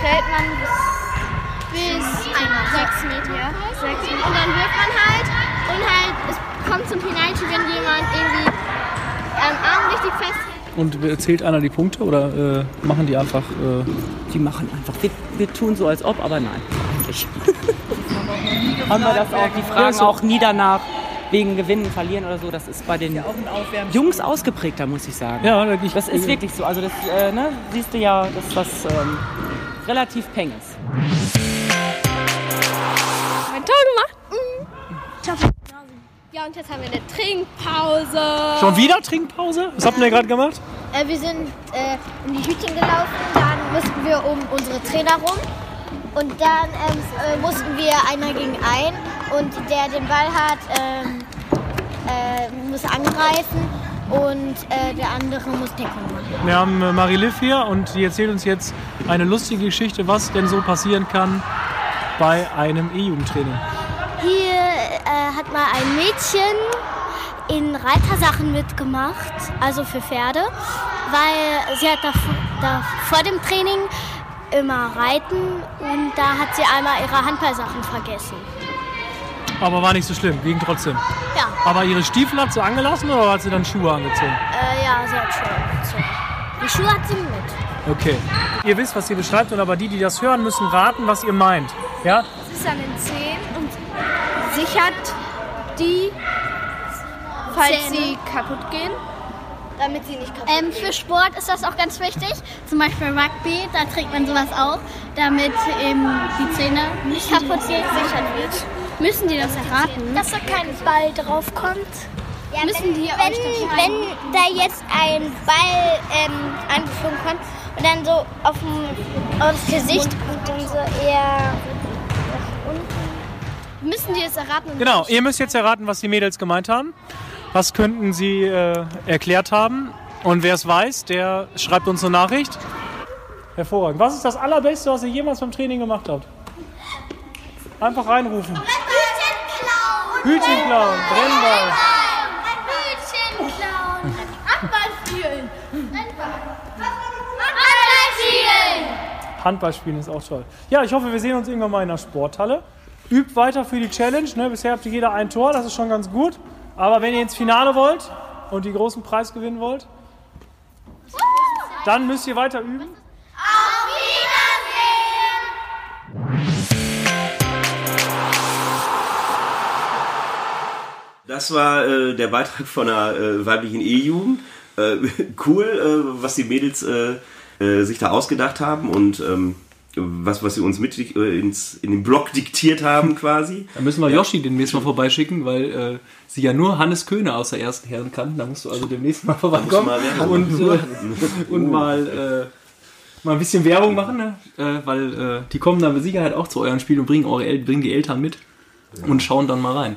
fällt man bis, bis sechs Meter. Sechs Meter. Und dann wirft man halt und halt es kommt zum Penalty, wenn jemand irgendwie am Arm richtig fest Und zählt einer die Punkte oder äh, machen die einfach... Äh, Die machen einfach. Wir, wir tun so, als ob, aber nein, eigentlich. Haben wir das auch? Die Ja, fragen so. auch nie danach wegen Gewinnen, Verlieren oder so. Das ist bei den Jungs ausgeprägter, muss ich sagen. ja, ich, Das ist wirklich so. Also das äh, ne, siehst du ja, dass das ähm, relativ peng ist. ein Tor gemacht. Mhm. Ja, und jetzt haben wir eine Trinkpause. Schon wieder Trinkpause? Was habt ihr gerade gemacht? Äh, wir sind äh, in die Hütchen gelaufen, dann mussten wir um unsere Trainer rum und dann ähm, äh, mussten wir einer gegen einen und der den Ball hat, ähm, äh, muss angreifen und äh, der andere muss Deckung machen. Wir haben äh, Marie-Liv hier und die erzählt uns jetzt eine lustige Geschichte, was denn so passieren kann, bei einem E-Jugendtraining? Hier äh, hat mal ein Mädchen in Reitersachen mitgemacht, also für Pferde, weil sie hat da, da vor dem Training immer reiten und da hat sie einmal ihre Handballsachen vergessen. Aber war nicht so schlimm, ging trotzdem. Ja, Aber ihre Stiefel hat sie angelassen oder hat sie dann Schuhe angezogen? äh, ja, sie hat Schuhe angezogen. Die Schuhe hat sie mit. Okay. Ihr wisst, was ihr beschreibt, und aber die, die das hören, müssen raten, was ihr meint. Ja? Es ist an den Zehen und sichert die, falls sie kaputt gehen. Damit sie nicht kaputt Ähm, für Sport ist das auch ganz wichtig. Zum Beispiel Rugby, da trägt man sowas auch, damit eben die Zähne nicht kaputt gehen. gesichert wird. Müssen die das erraten? Dass da kein Ball drauf kommt. Ja, müssen die wenn, euch das wenn da jetzt ein Ball ähm, angeflogen kommt und dann so auf dem, aufs Gesicht und dann so eher nach unten. Müssen die das erraten? Genau, ihr müsst jetzt erraten, was die Mädels gemeint haben. Was könnten sie äh, erklärt haben? Und wer es weiß, der schreibt uns eine Nachricht. Hervorragend. Was ist das Allerbeste, was ihr jemals beim Training gemacht habt? Einfach reinrufen. Hütchen klauen, Brennball. Hütchen klauen. Handball spielen. Handball spielen ist auch toll. Ja, ich hoffe, wir sehen uns irgendwann mal in der Sporthalle. Übt weiter für die Challenge. Ne? Bisher habt ihr jeder ein Tor, das ist schon ganz gut. Aber wenn ihr ins Finale wollt und die großen Preis gewinnen wollt, dann müsst ihr weiter üben. Das war äh, der Beitrag von einer äh, weiblichen E-Jugend. Äh, cool, äh, was die Mädels äh, äh, sich da ausgedacht haben und ähm, was, was sie uns mit ins, in den Blog diktiert haben quasi. Da müssen wir Yoshi demnächst mal vorbeischicken, weil sie ja nur Hannes Köhne aus der ersten Herren kann. Da musst du also demnächst mal vorbeikommen mal und, und mal, mal ein bisschen Werbung machen, ne? äh, weil äh, die kommen dann mit Sicherheit auch zu euren Spielen und bringen, eure El bringen die Eltern mit und schauen dann mal rein.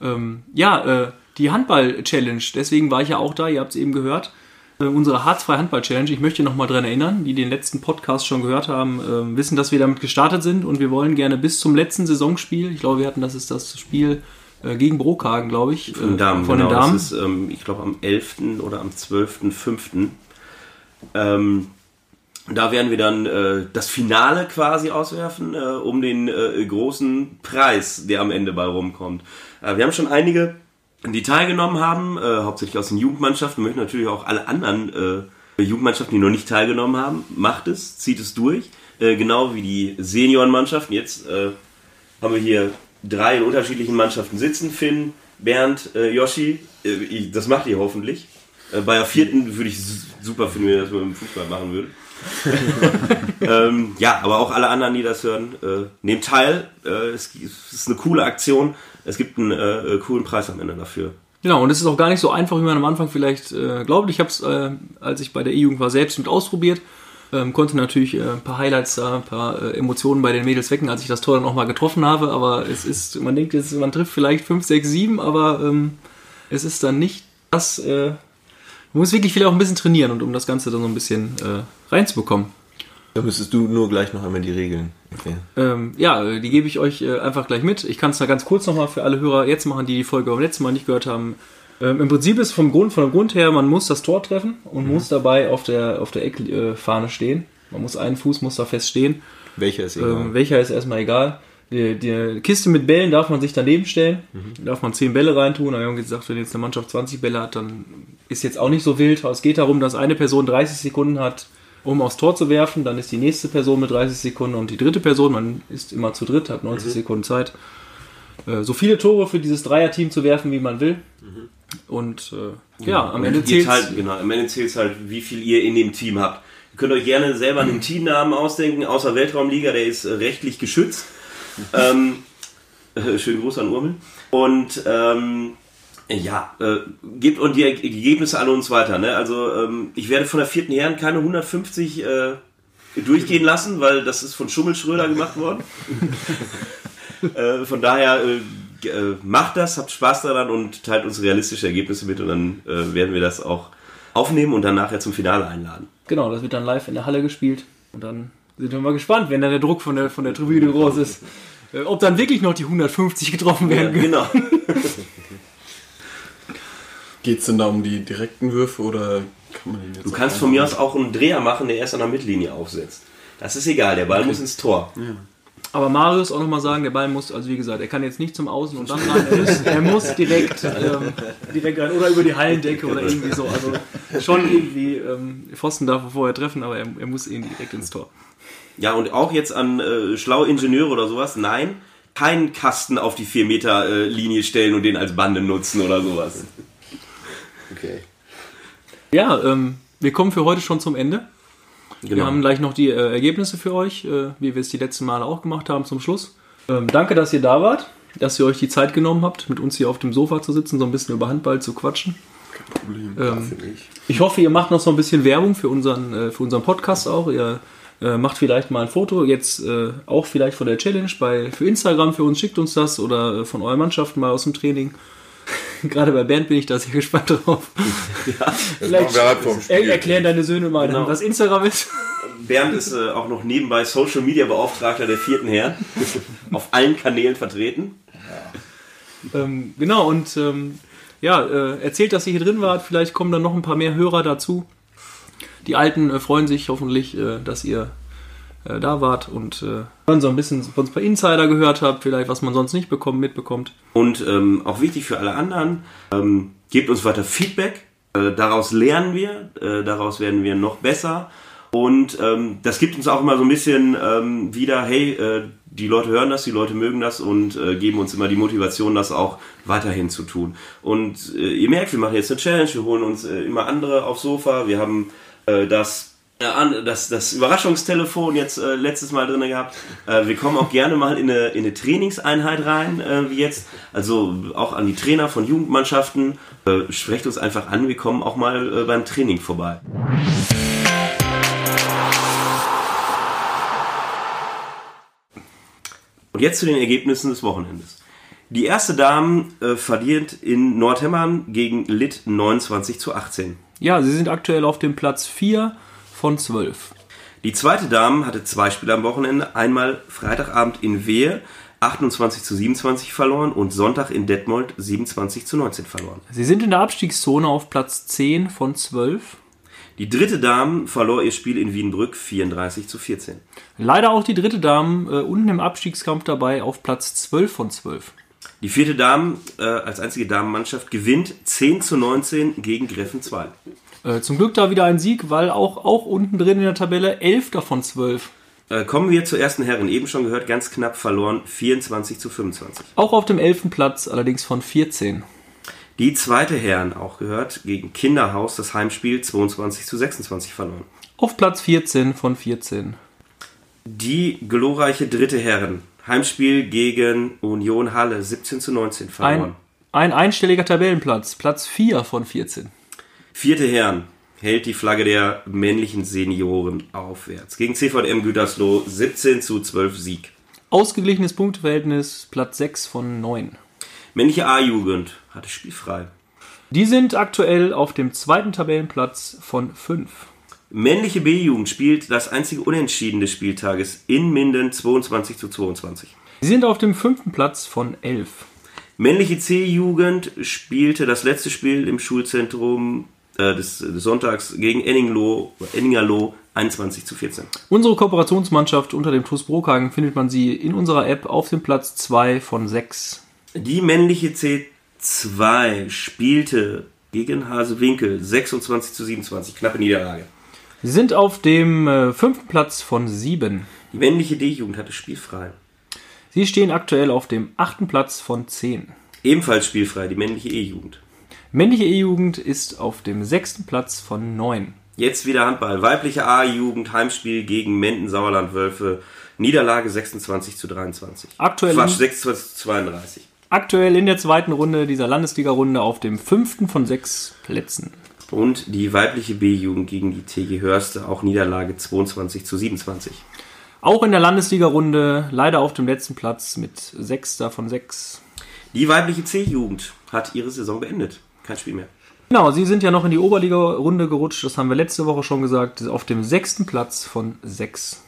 Ähm, ja, äh, die Handball-Challenge, deswegen war ich ja auch da, ihr habt es eben gehört. Äh, unsere harzfreie Handball-Challenge, ich möchte nochmal dran erinnern, die den letzten Podcast schon gehört haben, äh, wissen, dass wir damit gestartet sind und wir wollen gerne bis zum letzten Saisonspiel, ich glaube, wir hatten, das ist das Spiel äh, gegen Brokhagen, glaube ich, Von den äh, Damen, von genau. den Damen. Das ist, ähm, ich glaube, am 11. oder am 12.05. Ähm, da werden wir dann äh, das Finale quasi auswerfen, äh, um den äh, großen Preis, der am Ende bei rumkommt. Äh, wir haben schon einige, die teilgenommen haben, äh, hauptsächlich aus den Jugendmannschaften. Möchten natürlich auch alle anderen äh, Jugendmannschaften, die noch nicht teilgenommen haben, macht es, zieht es durch. Genau wie die Seniorenmannschaften. Jetzt haben wir hier drei in unterschiedlichen Mannschaften sitzen. Finn, Bernd, Yoshi. Das macht ihr hoffentlich. Bei der vierten würde ich super finden, wenn ihr das mit dem Fußball machen würdet. ähm, ja, aber auch alle anderen, die das hören, äh, nehmt teil. Äh, es, es ist eine coole Aktion. Es gibt einen äh, äh, coolen Preis am Ende dafür. Genau, und es ist auch gar nicht so einfach, wie man am Anfang vielleicht äh, glaubt. Ich habe es, äh, als ich bei der E-Jugend war, selbst mit ausprobiert. Ähm, konnte natürlich äh, ein paar Highlights da, ein paar äh, Emotionen bei den Mädels wecken, als ich das Tor dann auch mal getroffen habe. Aber es ist, man denkt jetzt, man trifft vielleicht 5, 6, 7, aber ähm, es ist dann nicht das. Äh, man muss wirklich vielleicht auch ein bisschen trainieren und um das Ganze dann so ein bisschen äh, reinzubekommen. Da müsstest du nur gleich noch einmal die Regeln erklären. Ähm, ja, äh, die gebe ich euch äh, einfach gleich mit. Ich kann es da ganz kurz nochmal für alle Hörer jetzt machen, die die Folge beim letzten Mal nicht gehört haben. Ähm, Im Prinzip ist vom Grund, von dem Grund her, man muss das Tor treffen und muss dabei auf der, auf der Eckfahne stehen. Man muss einen Fuß muss da fest stehen. Welcher ist egal? Ähm, welcher ist erstmal egal. Die, die Kiste mit Bällen darf man sich daneben stellen. Da darf man 10 Bälle reintun. Aber wir haben gesagt, wenn jetzt eine Mannschaft 20 Bälle hat, dann ist jetzt auch nicht so wild. Aber es geht darum, dass eine Person 30 Sekunden hat, um aufs Tor zu werfen. Dann ist die nächste Person mit 30 Sekunden und die dritte Person, man ist immer zu dritt, hat 90 Sekunden Zeit, äh, so viele Tore für dieses Dreierteam zu werfen, wie man will. Und äh, ja, am Und Ende ihr zählt halt, genau, am Ende zählt halt, wie viel ihr in dem Team habt. Ihr könnt euch gerne selber einen Teamnamen ausdenken, außer Weltraumliga, der ist rechtlich geschützt. Ähm, äh, schönen Gruß an Urmel. Und ähm, ja, äh, gebt und die Ergebnisse an uns weiter. Ne? Also ähm, ich werde von der vierten Herren keine 150 äh, durchgehen lassen, weil das ist von Schummel Schröder gemacht worden. äh, von daher äh, äh, macht das, habt Spaß daran und teilt uns realistische Ergebnisse mit und dann werden wir das auch aufnehmen und dann nachher zum Finale einladen. Genau, das wird dann live in der Halle gespielt. Und dann Sind wir mal gespannt, wenn dann der Druck von der, von der Tribüne groß ist. Äh, ob dann wirklich noch die 150 getroffen Ja, werden. genau. Geht es denn da um die direkten Würfe oder kann man den jetzt Du kannst von mir aus auch einen Dreher machen, der erst an der Mittellinie aufsetzt. Das ist egal, der Ball muss ins Tor. Aber Marius auch nochmal sagen, der Ball muss, also wie gesagt, er kann jetzt nicht zum Außen und dann rein. Er muss, er muss direkt, ähm, direkt rein oder über die Hallendecke oder irgendwie so. Also schon irgendwie, ähm, Pfosten darf er vorher treffen, aber er, er muss ihn direkt ins Tor. Ja, und auch jetzt an äh, schlaue Ingenieure oder sowas, nein, keinen Kasten auf die 4 Meter äh, Linie stellen und den als Bande nutzen oder sowas. Okay. Ja, ähm, wir kommen für heute schon zum Ende. Wir Genau. haben gleich noch die äh, Ergebnisse für euch, äh, wie wir es die letzten Male auch gemacht haben zum Schluss. Ähm, danke, dass ihr da wart, dass ihr euch die Zeit genommen habt, mit uns hier auf dem Sofa zu sitzen, so ein bisschen über Handball zu quatschen. Problem. Ähm, ich hoffe, ihr macht noch so ein bisschen Werbung für unseren, äh, für unseren Podcast auch. Ihr äh, macht vielleicht mal ein Foto, jetzt äh, auch vielleicht von der Challenge bei, für Instagram für uns, schickt uns das oder äh, von euren Mannschaften mal aus dem Training. Gerade bei Bernd bin ich da sehr gespannt drauf. Machen wir halt vom er, Spiel. erklären deine Söhne mal, Genau. was Instagram ist. Bernd ist äh, auch noch nebenbei Social Media Beauftragter der vierten Herren. Auf allen Kanälen vertreten. Ähm, genau, und ähm, ja, äh, erzählt, dass ihr hier drin wart. Vielleicht kommen dann noch ein paar mehr Hörer dazu. Die Alten äh, freuen sich hoffentlich, äh, dass ihr äh, da wart und hören so ein bisschen von ein paar Insider gehört habt, vielleicht was man sonst nicht bekommt, mitbekommt. Und ähm, auch wichtig für alle anderen, ähm, gebt uns weiter Feedback. Äh, daraus lernen wir, äh, daraus werden wir noch besser. Und ähm, das gibt uns auch immer so ein bisschen ähm, wieder, hey, äh, die Leute hören das, die Leute mögen das und äh, geben uns immer die Motivation, das auch weiterhin zu tun. Und äh, ihr merkt, wir machen jetzt eine Challenge, wir holen uns äh, immer andere aufs Sofa, wir haben äh, das das, das Überraschungstelefon jetzt äh, letztes Mal drin gehabt. Äh, wir kommen auch gerne mal in eine, in eine Trainingseinheit rein, äh, wie jetzt. Also auch an die Trainer von Jugendmannschaften. Äh, sprecht uns einfach an, wir kommen auch mal äh, beim Training vorbei. Und jetzt zu den Ergebnissen des Wochenendes. Die erste Dame äh, verdient in Nordhemmern gegen Litt 29 zu 18. Ja, sie sind aktuell auf dem Platz 4 von 12. Die zweite Dame hatte zwei Spiele am Wochenende. Einmal Freitagabend in Wehe 28 zu 27 verloren und Sonntag in Detmold 27 zu 19 verloren. Sie sind in der Abstiegszone auf Platz 10 von 12. Die dritte Dame verlor ihr Spiel in Wienbrück 34 zu 14. Leider auch die dritte Dame äh, unten im Abstiegskampf dabei auf Platz 12 von 12. Die vierte Dame äh, als einzige Damenmannschaft gewinnt 10 zu 19 gegen Greffen 2. Äh, zum Glück da wieder ein Sieg, weil auch, auch unten drin in der Tabelle 11 davon 12. Äh, kommen wir zur ersten Herren. Eben schon gehört, ganz knapp verloren 24 zu 25. Auch auf dem 11. Platz, allerdings von 14. Die zweite Herren auch gehört gegen Kinderhaus das Heimspiel 22 zu 26 verloren. Auf Platz 14 von 14. Die glorreiche dritte Herren. Heimspiel gegen Union Halle 17 zu 19 verloren. Ein, ein einstelliger Tabellenplatz, Platz 4 von 14. Vierte Herren hält die Flagge der männlichen Senioren aufwärts. Gegen CVM Gütersloh 17 zu 12 Sieg. Ausgeglichenes Punkteverhältnis, Platz 6 von 9. Männliche A-Jugend hatte spielfrei. Die sind aktuell auf dem zweiten Tabellenplatz von 5. Männliche B-Jugend spielt das einzige Unentschieden des Spieltages in Minden 22 zu 22. Sie sind auf dem fünften Platz von 11. Männliche C-Jugend spielte das letzte Spiel im Schulzentrum äh, des, des Sonntags gegen Enningerloh 21 zu 14. Unsere Kooperationsmannschaft unter dem TuS Brokhagen findet man sie in unserer App auf dem Platz 2 von 6. Die männliche C2 spielte gegen Hasewinkel 26 zu 27, knappe Niederlage. Sie sind auf dem äh, fünften Platz von 7. Die männliche D-Jugend hatte spielfrei. Sie stehen aktuell auf dem achten Platz von 10. Ebenfalls spielfrei die männliche E-Jugend. Männliche E-Jugend ist auf dem sechsten Platz von 9. Jetzt wieder Handball. Weibliche A-Jugend, Heimspiel gegen Menden Sauerlandwölfe. Niederlage 26 zu 23. Aktuell- Quatsch, 26 zu 32. Aktuell in der zweiten Runde dieser Landesliga-Runde auf dem fünften von sechs Plätzen. Und die weibliche B-Jugend gegen die TG Hörste, auch Niederlage 22 zu 27. Auch in der Landesliga-Runde leider auf dem letzten Platz mit sechster von sechs. Die weibliche C-Jugend hat ihre Saison beendet. Kein Spiel mehr. Genau, sie sind ja noch in die Oberliga-Runde gerutscht, das haben wir letzte Woche schon gesagt, auf dem sechsten Platz von sechs.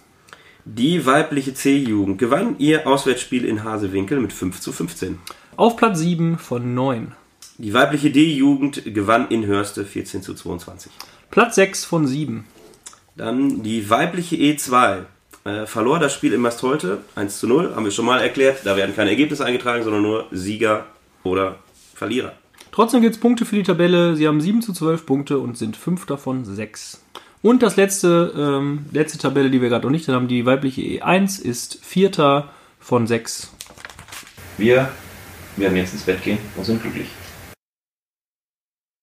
Die weibliche C-Jugend gewann ihr Auswärtsspiel in Hasewinkel mit 5 zu 15. Auf Platz 7 von 9. Die weibliche D-Jugend gewann in Hörste 14 zu 22. Platz 6 von 7. Dann die weibliche E2 äh, verlor das Spiel in Mastolte 1 zu 0, haben wir schon mal erklärt. Da werden keine Ergebnisse eingetragen, sondern nur Sieger oder Verlierer. Trotzdem gibt es Punkte für die Tabelle. Sie haben 7 zu 12 Punkte und sind 5 davon 6. Und das letzte, ähm, letzte Tabelle, die wir gerade noch nicht haben, die weibliche E1 ist Vierter von 6. Wir werden jetzt ins Bett gehen und sind glücklich.